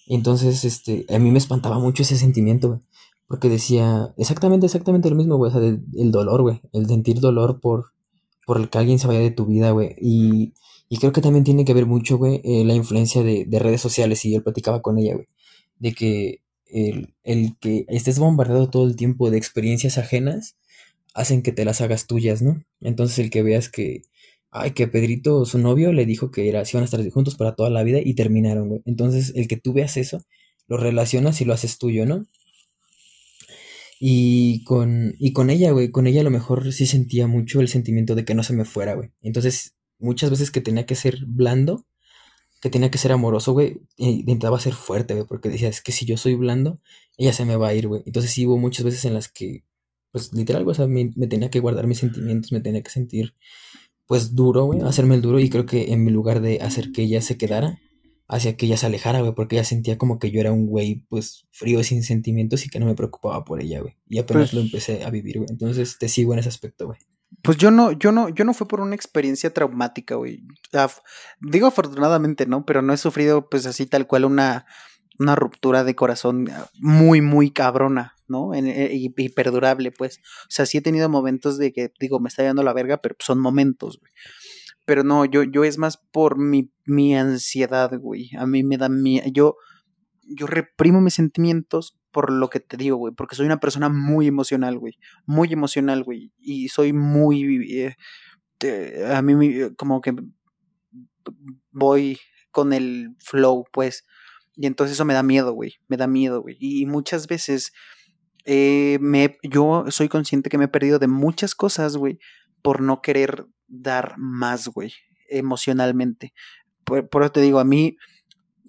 Entonces, este, a mí me espantaba mucho ese sentimiento, güey, porque decía exactamente, exactamente lo mismo, güey, o sea, el dolor, güey, el sentir dolor por, por el que alguien se vaya de tu vida, güey, y y creo que también tiene que ver mucho, güey, eh, la influencia de, redes sociales. Y yo platicaba con ella, güey, de que el, que estés bombardeado todo el tiempo de experiencias ajenas hacen que te las hagas tuyas, ¿no? Entonces el que veas que, ay, que Pedrito, su novio, le dijo que era, si iban a estar juntos para toda la vida y terminaron, güey. Entonces el que tú veas eso, lo relacionas y lo haces tuyo, ¿no? Y con, y con ella, güey, con ella a lo mejor sí sentía mucho el sentimiento de que no se me fuera, güey. Entonces muchas veces que tenía que ser blando, que tenía que ser amoroso, güey, intentaba ser fuerte, güey, porque decía, es que si yo soy blando, ella se me va a ir, güey. Entonces sí hubo muchas veces en las que, pues literal, güey, o sea, me, tenía que guardar mis sentimientos, me tenía que sentir, pues duro, güey, hacerme el duro y creo que en mi lugar de hacer que ella se quedara, hacía que ella se alejara, güey, porque ella sentía como que yo era un güey, pues, frío, sin sentimientos y que no me preocupaba por ella, güey. Y apenas pues lo empecé a vivir, güey. Entonces te sigo en ese aspecto, güey. Pues yo no, yo no, yo no fue por una experiencia traumática, güey. digo afortunadamente, ¿no? Pero no he sufrido, pues así tal cual una, una ruptura de corazón muy, muy cabrona, ¿no? Eh, y, perdurable, pues. O sea, sí he tenido momentos de que, digo, me está dando la verga, pero son momentos, güey. Pero no, yo, yo es más por mi, mi ansiedad, güey. A mí me da mi... Yo, yo reprimo mis sentimientos por lo que te digo, güey. Porque soy una persona muy emocional, güey. Muy emocional, güey. Y soy muy... Eh, a mí como que voy con el flow, pues. Y entonces eso me da miedo, güey. Me da miedo, güey. Y muchas veces eh, me, yo soy consciente que me he perdido de muchas cosas, güey, por no querer dar más, güey, emocionalmente. Por, eso te digo, a mí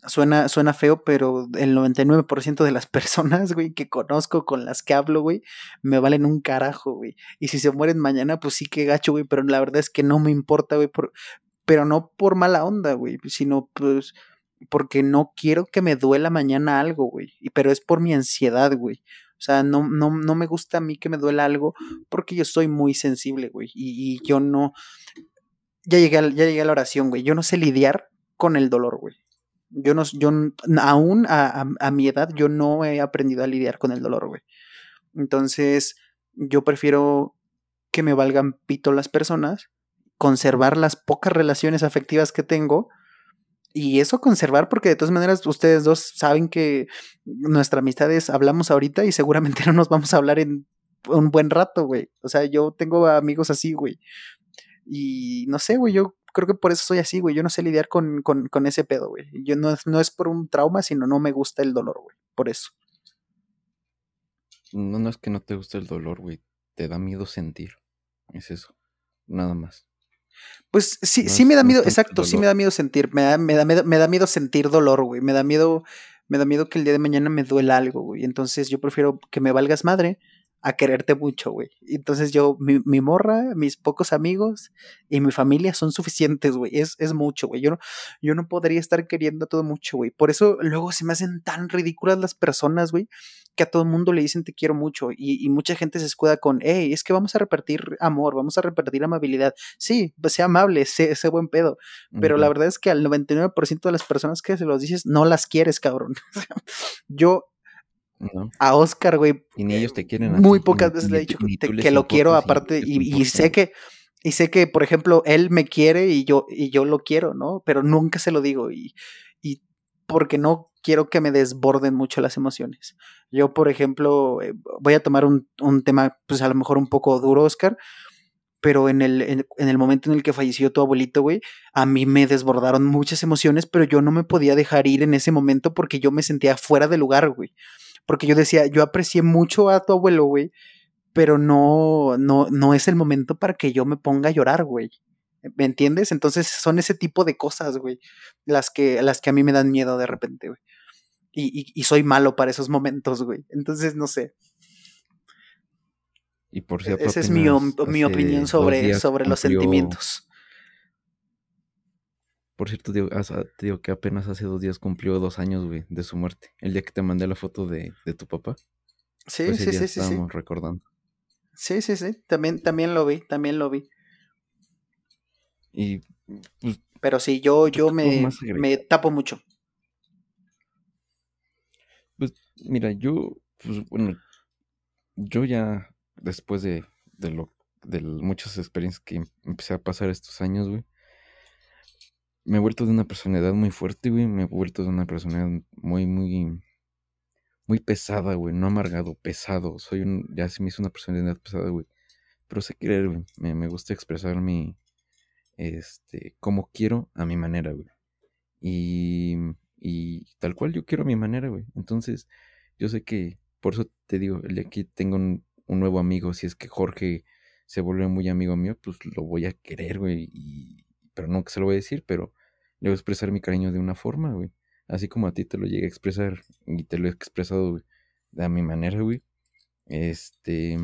suena, suena feo, pero el 99% de las personas, güey, que conozco, con las que hablo, güey, me valen un carajo, güey. Y si se mueren mañana, pues sí que gacho, güey, pero la verdad es que no me importa, güey, por, pero no por mala onda, güey, sino pues porque no quiero que me duela mañana algo, güey. Pero es por mi ansiedad, güey. O sea, no, no, no me gusta a mí que me duela algo porque yo soy muy sensible, güey. Y, yo no. Ya llegué, ya llegué a la oración, güey. Yo no sé lidiar con el dolor, güey. Yo no, yo aún a, a, mi edad, yo no he aprendido a lidiar con el dolor, güey. Entonces, yo prefiero que me valgan pito las personas, conservar las pocas relaciones afectivas que tengo y eso conservar porque de todas maneras ustedes dos saben que nuestra amistad es hablamos ahorita y seguramente no nos vamos a hablar en un buen rato, güey. O sea, yo tengo amigos así, güey. Y no sé, güey, yo creo que por eso soy así, güey. Yo no sé lidiar con, con, con ese pedo, güey. Yo no, no es por un trauma, sino no me gusta el dolor, güey. Por eso. No, no es que no te guste el dolor, güey. Te da miedo sentir. Es eso. Nada más. Pues sí, sí me da miedo, exacto, sí me da miedo sentir, me da, me da, me da miedo sentir dolor, güey, me da miedo, me da miedo que el día de mañana me duela algo, güey, entonces yo prefiero que me valgas madre a quererte mucho, güey. Entonces yo, mi, mi, morra, mis pocos amigos y mi familia son suficientes, güey. Es, es mucho, güey. Yo no, yo no podría estar queriendo todo mucho, güey. Por eso luego se me hacen tan ridículas las personas, güey, que a todo el mundo le dicen te quiero mucho y, mucha gente se escuda con, hey, es que vamos a repartir amor, vamos a repartir amabilidad. Sí, pues sea amable, sé, sé buen pedo, pero la verdad es que al 99% de las personas que se los dices no las quieres, cabrón. Yo a Oscar, güey. Y ni ellos te quieren. Muy pocas veces le he dicho que, lo quiero aparte y, sé que y sé que por ejemplo él me quiere y yo y yo lo quiero, ¿no? Pero nunca se lo digo y, y porque no quiero que me desborden mucho las emociones. Yo, por ejemplo, eh, voy a tomar un, un tema, pues a lo mejor un poco duro, Oscar, pero en el, en, el momento en el que falleció tu abuelito, güey, a mí me desbordaron muchas emociones, pero yo no me podía dejar ir en ese momento porque yo me sentía fuera de lugar, güey. Porque yo decía, yo aprecié mucho a tu abuelo, güey, pero no, no, no es el momento para que yo me ponga a llorar, güey. ¿Me entiendes? Entonces son ese tipo de cosas, güey, las que, las que a mí me dan miedo de repente, güey. Y, y, soy malo para esos momentos, güey. Entonces, no sé. Y por e, cierto, esa es mi, mi opinión sobre, sobre los sentimientos. Por cierto, te digo que apenas hace dos días cumplió dos años, güey, de su muerte. El día que te mandé la foto de, de tu papá. Sí, pues sí, sí, sí. Estábamos recordando. Sí, sí, sí. También, también lo vi, también lo vi. Y. Pues, Pero sí, yo, yo me, me tapo mucho. Pues, mira, yo, pues, bueno, yo ya, después de, de lo, de muchas experiencias que empecé a pasar estos años, güey, me he vuelto de una personalidad muy fuerte, güey. Me he vuelto de una personalidad muy, muy, muy pesada, güey. No amargado, pesado. Soy un, ya se me hizo una personalidad pesada, güey. Pero sé querer, güey. Me, me gusta expresar mi, este, como quiero a mi manera, güey. Y, y tal cual yo quiero a mi manera, güey. Entonces, yo sé que, por eso te digo, el día que tengo un, un nuevo amigo, si es que Jorge se vuelve muy amigo mío, pues lo voy a querer, güey. Y, pero nunca se lo voy a decir, pero le voy a expresar mi cariño de una forma, güey. Así como a ti te lo llegué a expresar y te lo he expresado, güey, de a mi manera, güey. Este,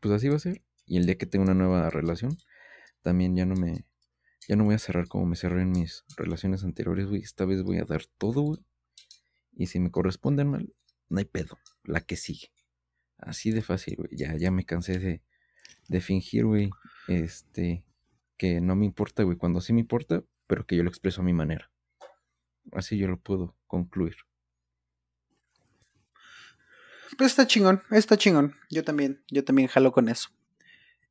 pues así va a ser. Y el día que tenga una nueva relación, también ya no me, ya no voy a cerrar como me cerré en mis relaciones anteriores, güey. Esta vez voy a dar todo, güey. Y si me corresponden mal, no hay pedo. La que sigue. Así de fácil, güey. Ya, ya me cansé de, de fingir, güey. Este, que no me importa, güey, cuando sí me importa, pero que yo lo expreso a mi manera. Así yo lo puedo concluir. Pues está chingón, está chingón. Yo también, yo también jalo con eso.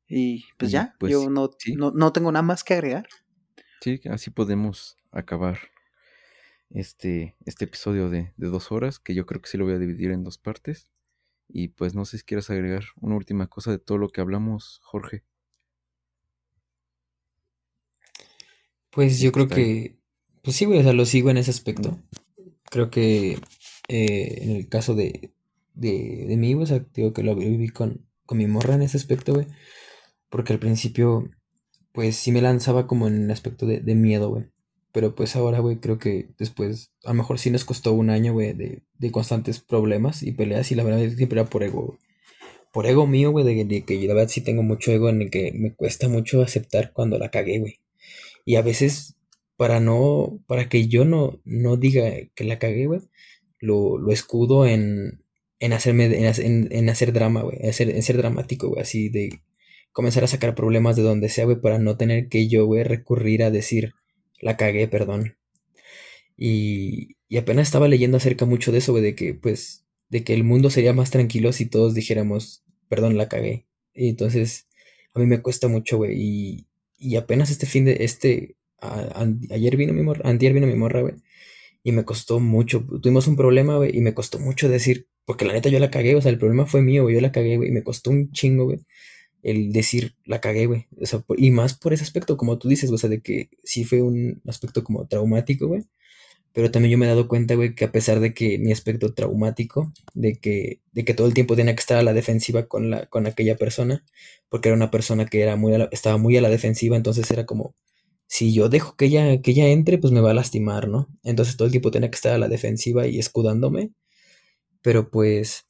Y pues ya, pues yo no, no, tengo nada más que agregar. Sí, así podemos acabar este, este episodio de, de, dos horas, que yo creo que sí lo voy a dividir en dos partes. Y pues no sé si quieres agregar una última cosa de todo lo que hablamos, Jorge. Pues yo creo que, pues sí, güey, o sea, lo sigo en ese aspecto. Creo que eh, en el caso de, de, de mí, o sea, digo que lo viví con, con mi morra en ese aspecto, güey. Porque al principio, pues sí me lanzaba como en el aspecto de, de miedo, güey. Pero pues ahora, güey, creo que después, a lo mejor sí nos costó un año, güey, de, de constantes problemas y peleas. Y la verdad siempre era por ego, güey. Por ego mío, güey, de, de que la verdad sí tengo mucho ego en el que me cuesta mucho aceptar cuando la cagué, güey. Y a veces, para no, para que yo no, no diga que la cagué, güey, lo, lo escudo en, en hacerme, en, en, hacer drama, güey, en ser, en ser dramático, güey, así de comenzar a sacar problemas de donde sea, güey, para no tener que yo, güey, recurrir a decir, la cagué, perdón. Y, y apenas estaba leyendo acerca mucho de eso, güey, de que, pues, de que el mundo sería más tranquilo si todos dijéramos, perdón, la cagué. Y entonces, a mí me cuesta mucho, güey, y, y apenas este fin de, este, ayer vino mi morra, antier vino mi morra, güey. Y me costó mucho, tuvimos un problema, güey, y me costó mucho decir, porque la neta yo la cagué, o sea, el problema fue mío, güey, yo la cagué, güey, y me costó un chingo, güey, el decir, la cagué, güey. O sea, y más por ese aspecto, como tú dices, o sea, de que sí fue un aspecto como traumático, güey. Pero también yo me he dado cuenta, güey, que a pesar de que mi aspecto traumático, de que, de que todo el tiempo tenía que estar a la defensiva con, la, con aquella persona, porque era una persona que era muy estaba muy a la defensiva, entonces era como, si yo dejo que ella, que ella entre, pues me va a lastimar, ¿no? Entonces todo el tiempo tenía que estar a la defensiva y escudándome. Pero pues,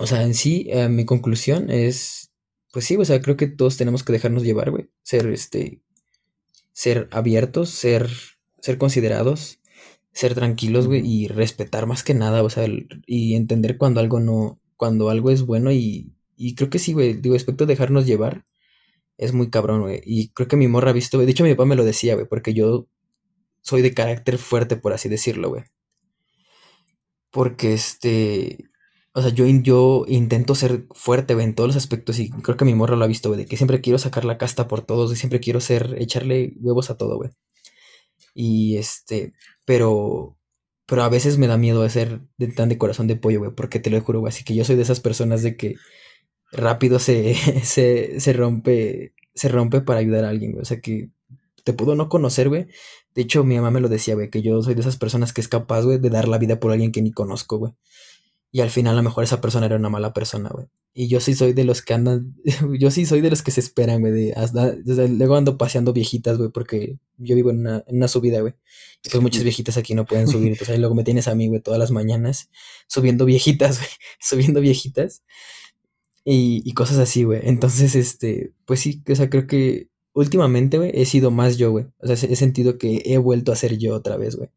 o sea, en sí, eh, mi conclusión es, pues sí, o sea, creo que todos tenemos que dejarnos llevar, güey. Ser, este, ser abiertos, ser, ser considerados ser tranquilos, güey, y respetar más que nada, o sea, y entender cuando algo no, cuando algo es bueno y, y creo que sí, güey, digo, respecto a dejarnos llevar, es muy cabrón, güey, y creo que mi morra ha visto, güey, de hecho mi papá me lo decía, güey, porque yo soy de carácter fuerte, por así decirlo, güey. Porque este, o sea, yo, yo intento ser fuerte, güey, en todos los aspectos y creo que mi morra lo ha visto, güey, de que siempre quiero sacar la casta por todos y siempre quiero ser, echarle huevos a todo, güey. Y este, pero, pero a veces me da miedo ser de, tan de corazón de pollo, güey, porque te lo juro, güey. Así que yo soy de esas personas de que rápido se, se, se rompe, se rompe para ayudar a alguien, güey. O sea que te puedo no conocer, güey. De hecho, mi mamá me lo decía, güey, que yo soy de esas personas que es capaz, güey, de dar la vida por alguien que ni conozco, güey. Y al final a lo mejor esa persona era una mala persona, güey. Y yo sí soy de los que andan, yo sí soy de los que se esperan, güey. De, hasta, luego ando paseando viejitas, güey, porque yo vivo en una, en una subida, güey. Y pues muchas viejitas aquí no pueden subir. Entonces ahí luego me tienes a mí, güey, todas las mañanas subiendo viejitas, güey. Subiendo viejitas. Y, y cosas así, güey. Entonces, este, pues sí, o sea, creo que últimamente, güey, he sido más yo, güey. O sea, he sentido que he vuelto a ser yo otra vez, güey.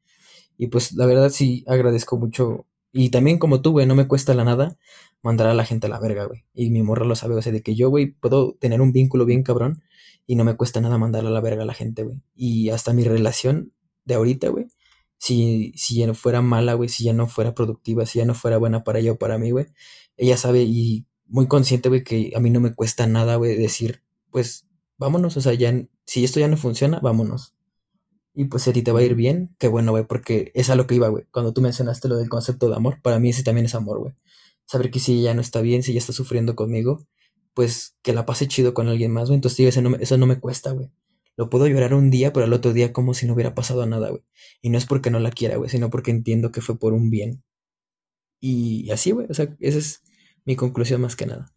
Y pues la verdad sí agradezco mucho y también como tú, güey, no me cuesta la nada mandar a la gente a la verga, güey. Y mi morra lo sabe, o sea, de que yo, güey, puedo tener un vínculo bien cabrón y no me cuesta nada mandar a la verga a la gente, güey. Y hasta mi relación de ahorita, güey, si, si ya no fuera mala, güey, si ya no fuera productiva, si ya no fuera buena para ella o para mí, güey, ella sabe y muy consciente, güey, que a mí no me cuesta nada, güey, decir, pues, vámonos, o sea, ya, si esto ya no funciona, vámonos. Y pues si a ti te va a ir bien, qué bueno, güey, porque es a lo que iba, güey. Cuando tú mencionaste lo del concepto de amor, para mí ese también es amor, güey. Saber que si ella no está bien, si ella está sufriendo conmigo, pues que la pase chido con alguien más, güey. Entonces, eso no, eso no me cuesta, güey. Lo puedo llorar un día, pero al otro día como si no hubiera pasado nada, güey. Y no es porque no la quiera, güey, sino porque entiendo que fue por un bien. Y así, güey, o sea, esa es mi conclusión más que nada.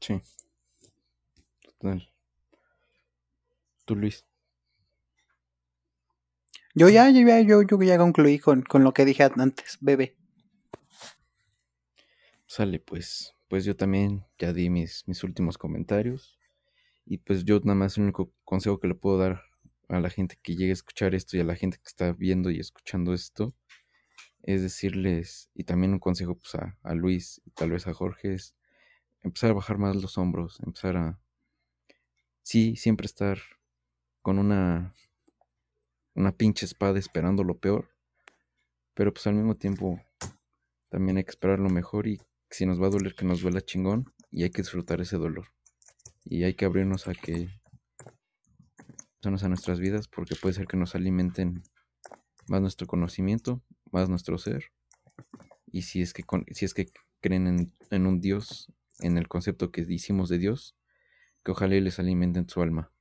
Sí. Total. Tú, Luis. Yo ya, yo ya, yo, yo ya concluí con, con lo que dije antes, bebé. Sale, pues, pues yo también ya di mis, mis últimos comentarios. Y pues yo nada más el único consejo que le puedo dar a la gente que llegue a escuchar esto y a la gente que está viendo y escuchando esto es decirles, y también un consejo pues a, a Luis y tal vez a Jorge es empezar a bajar más los hombros, empezar a, sí, siempre estar con una una pinche espada esperando lo peor, pero pues al mismo tiempo También hay que esperar lo mejor y si nos va a doler que nos duela chingón y hay que disfrutar ese dolor. Y hay que abrirnos a que a nuestras vidas porque puede ser que nos alimenten más nuestro conocimiento, más nuestro ser. Y si es que, si es que creen en, en un Dios, en el concepto que hicimos de Dios, que ojalá les alimenten su alma.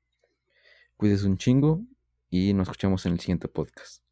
Cuídense un chingo y nos escuchamos en el siguiente podcast.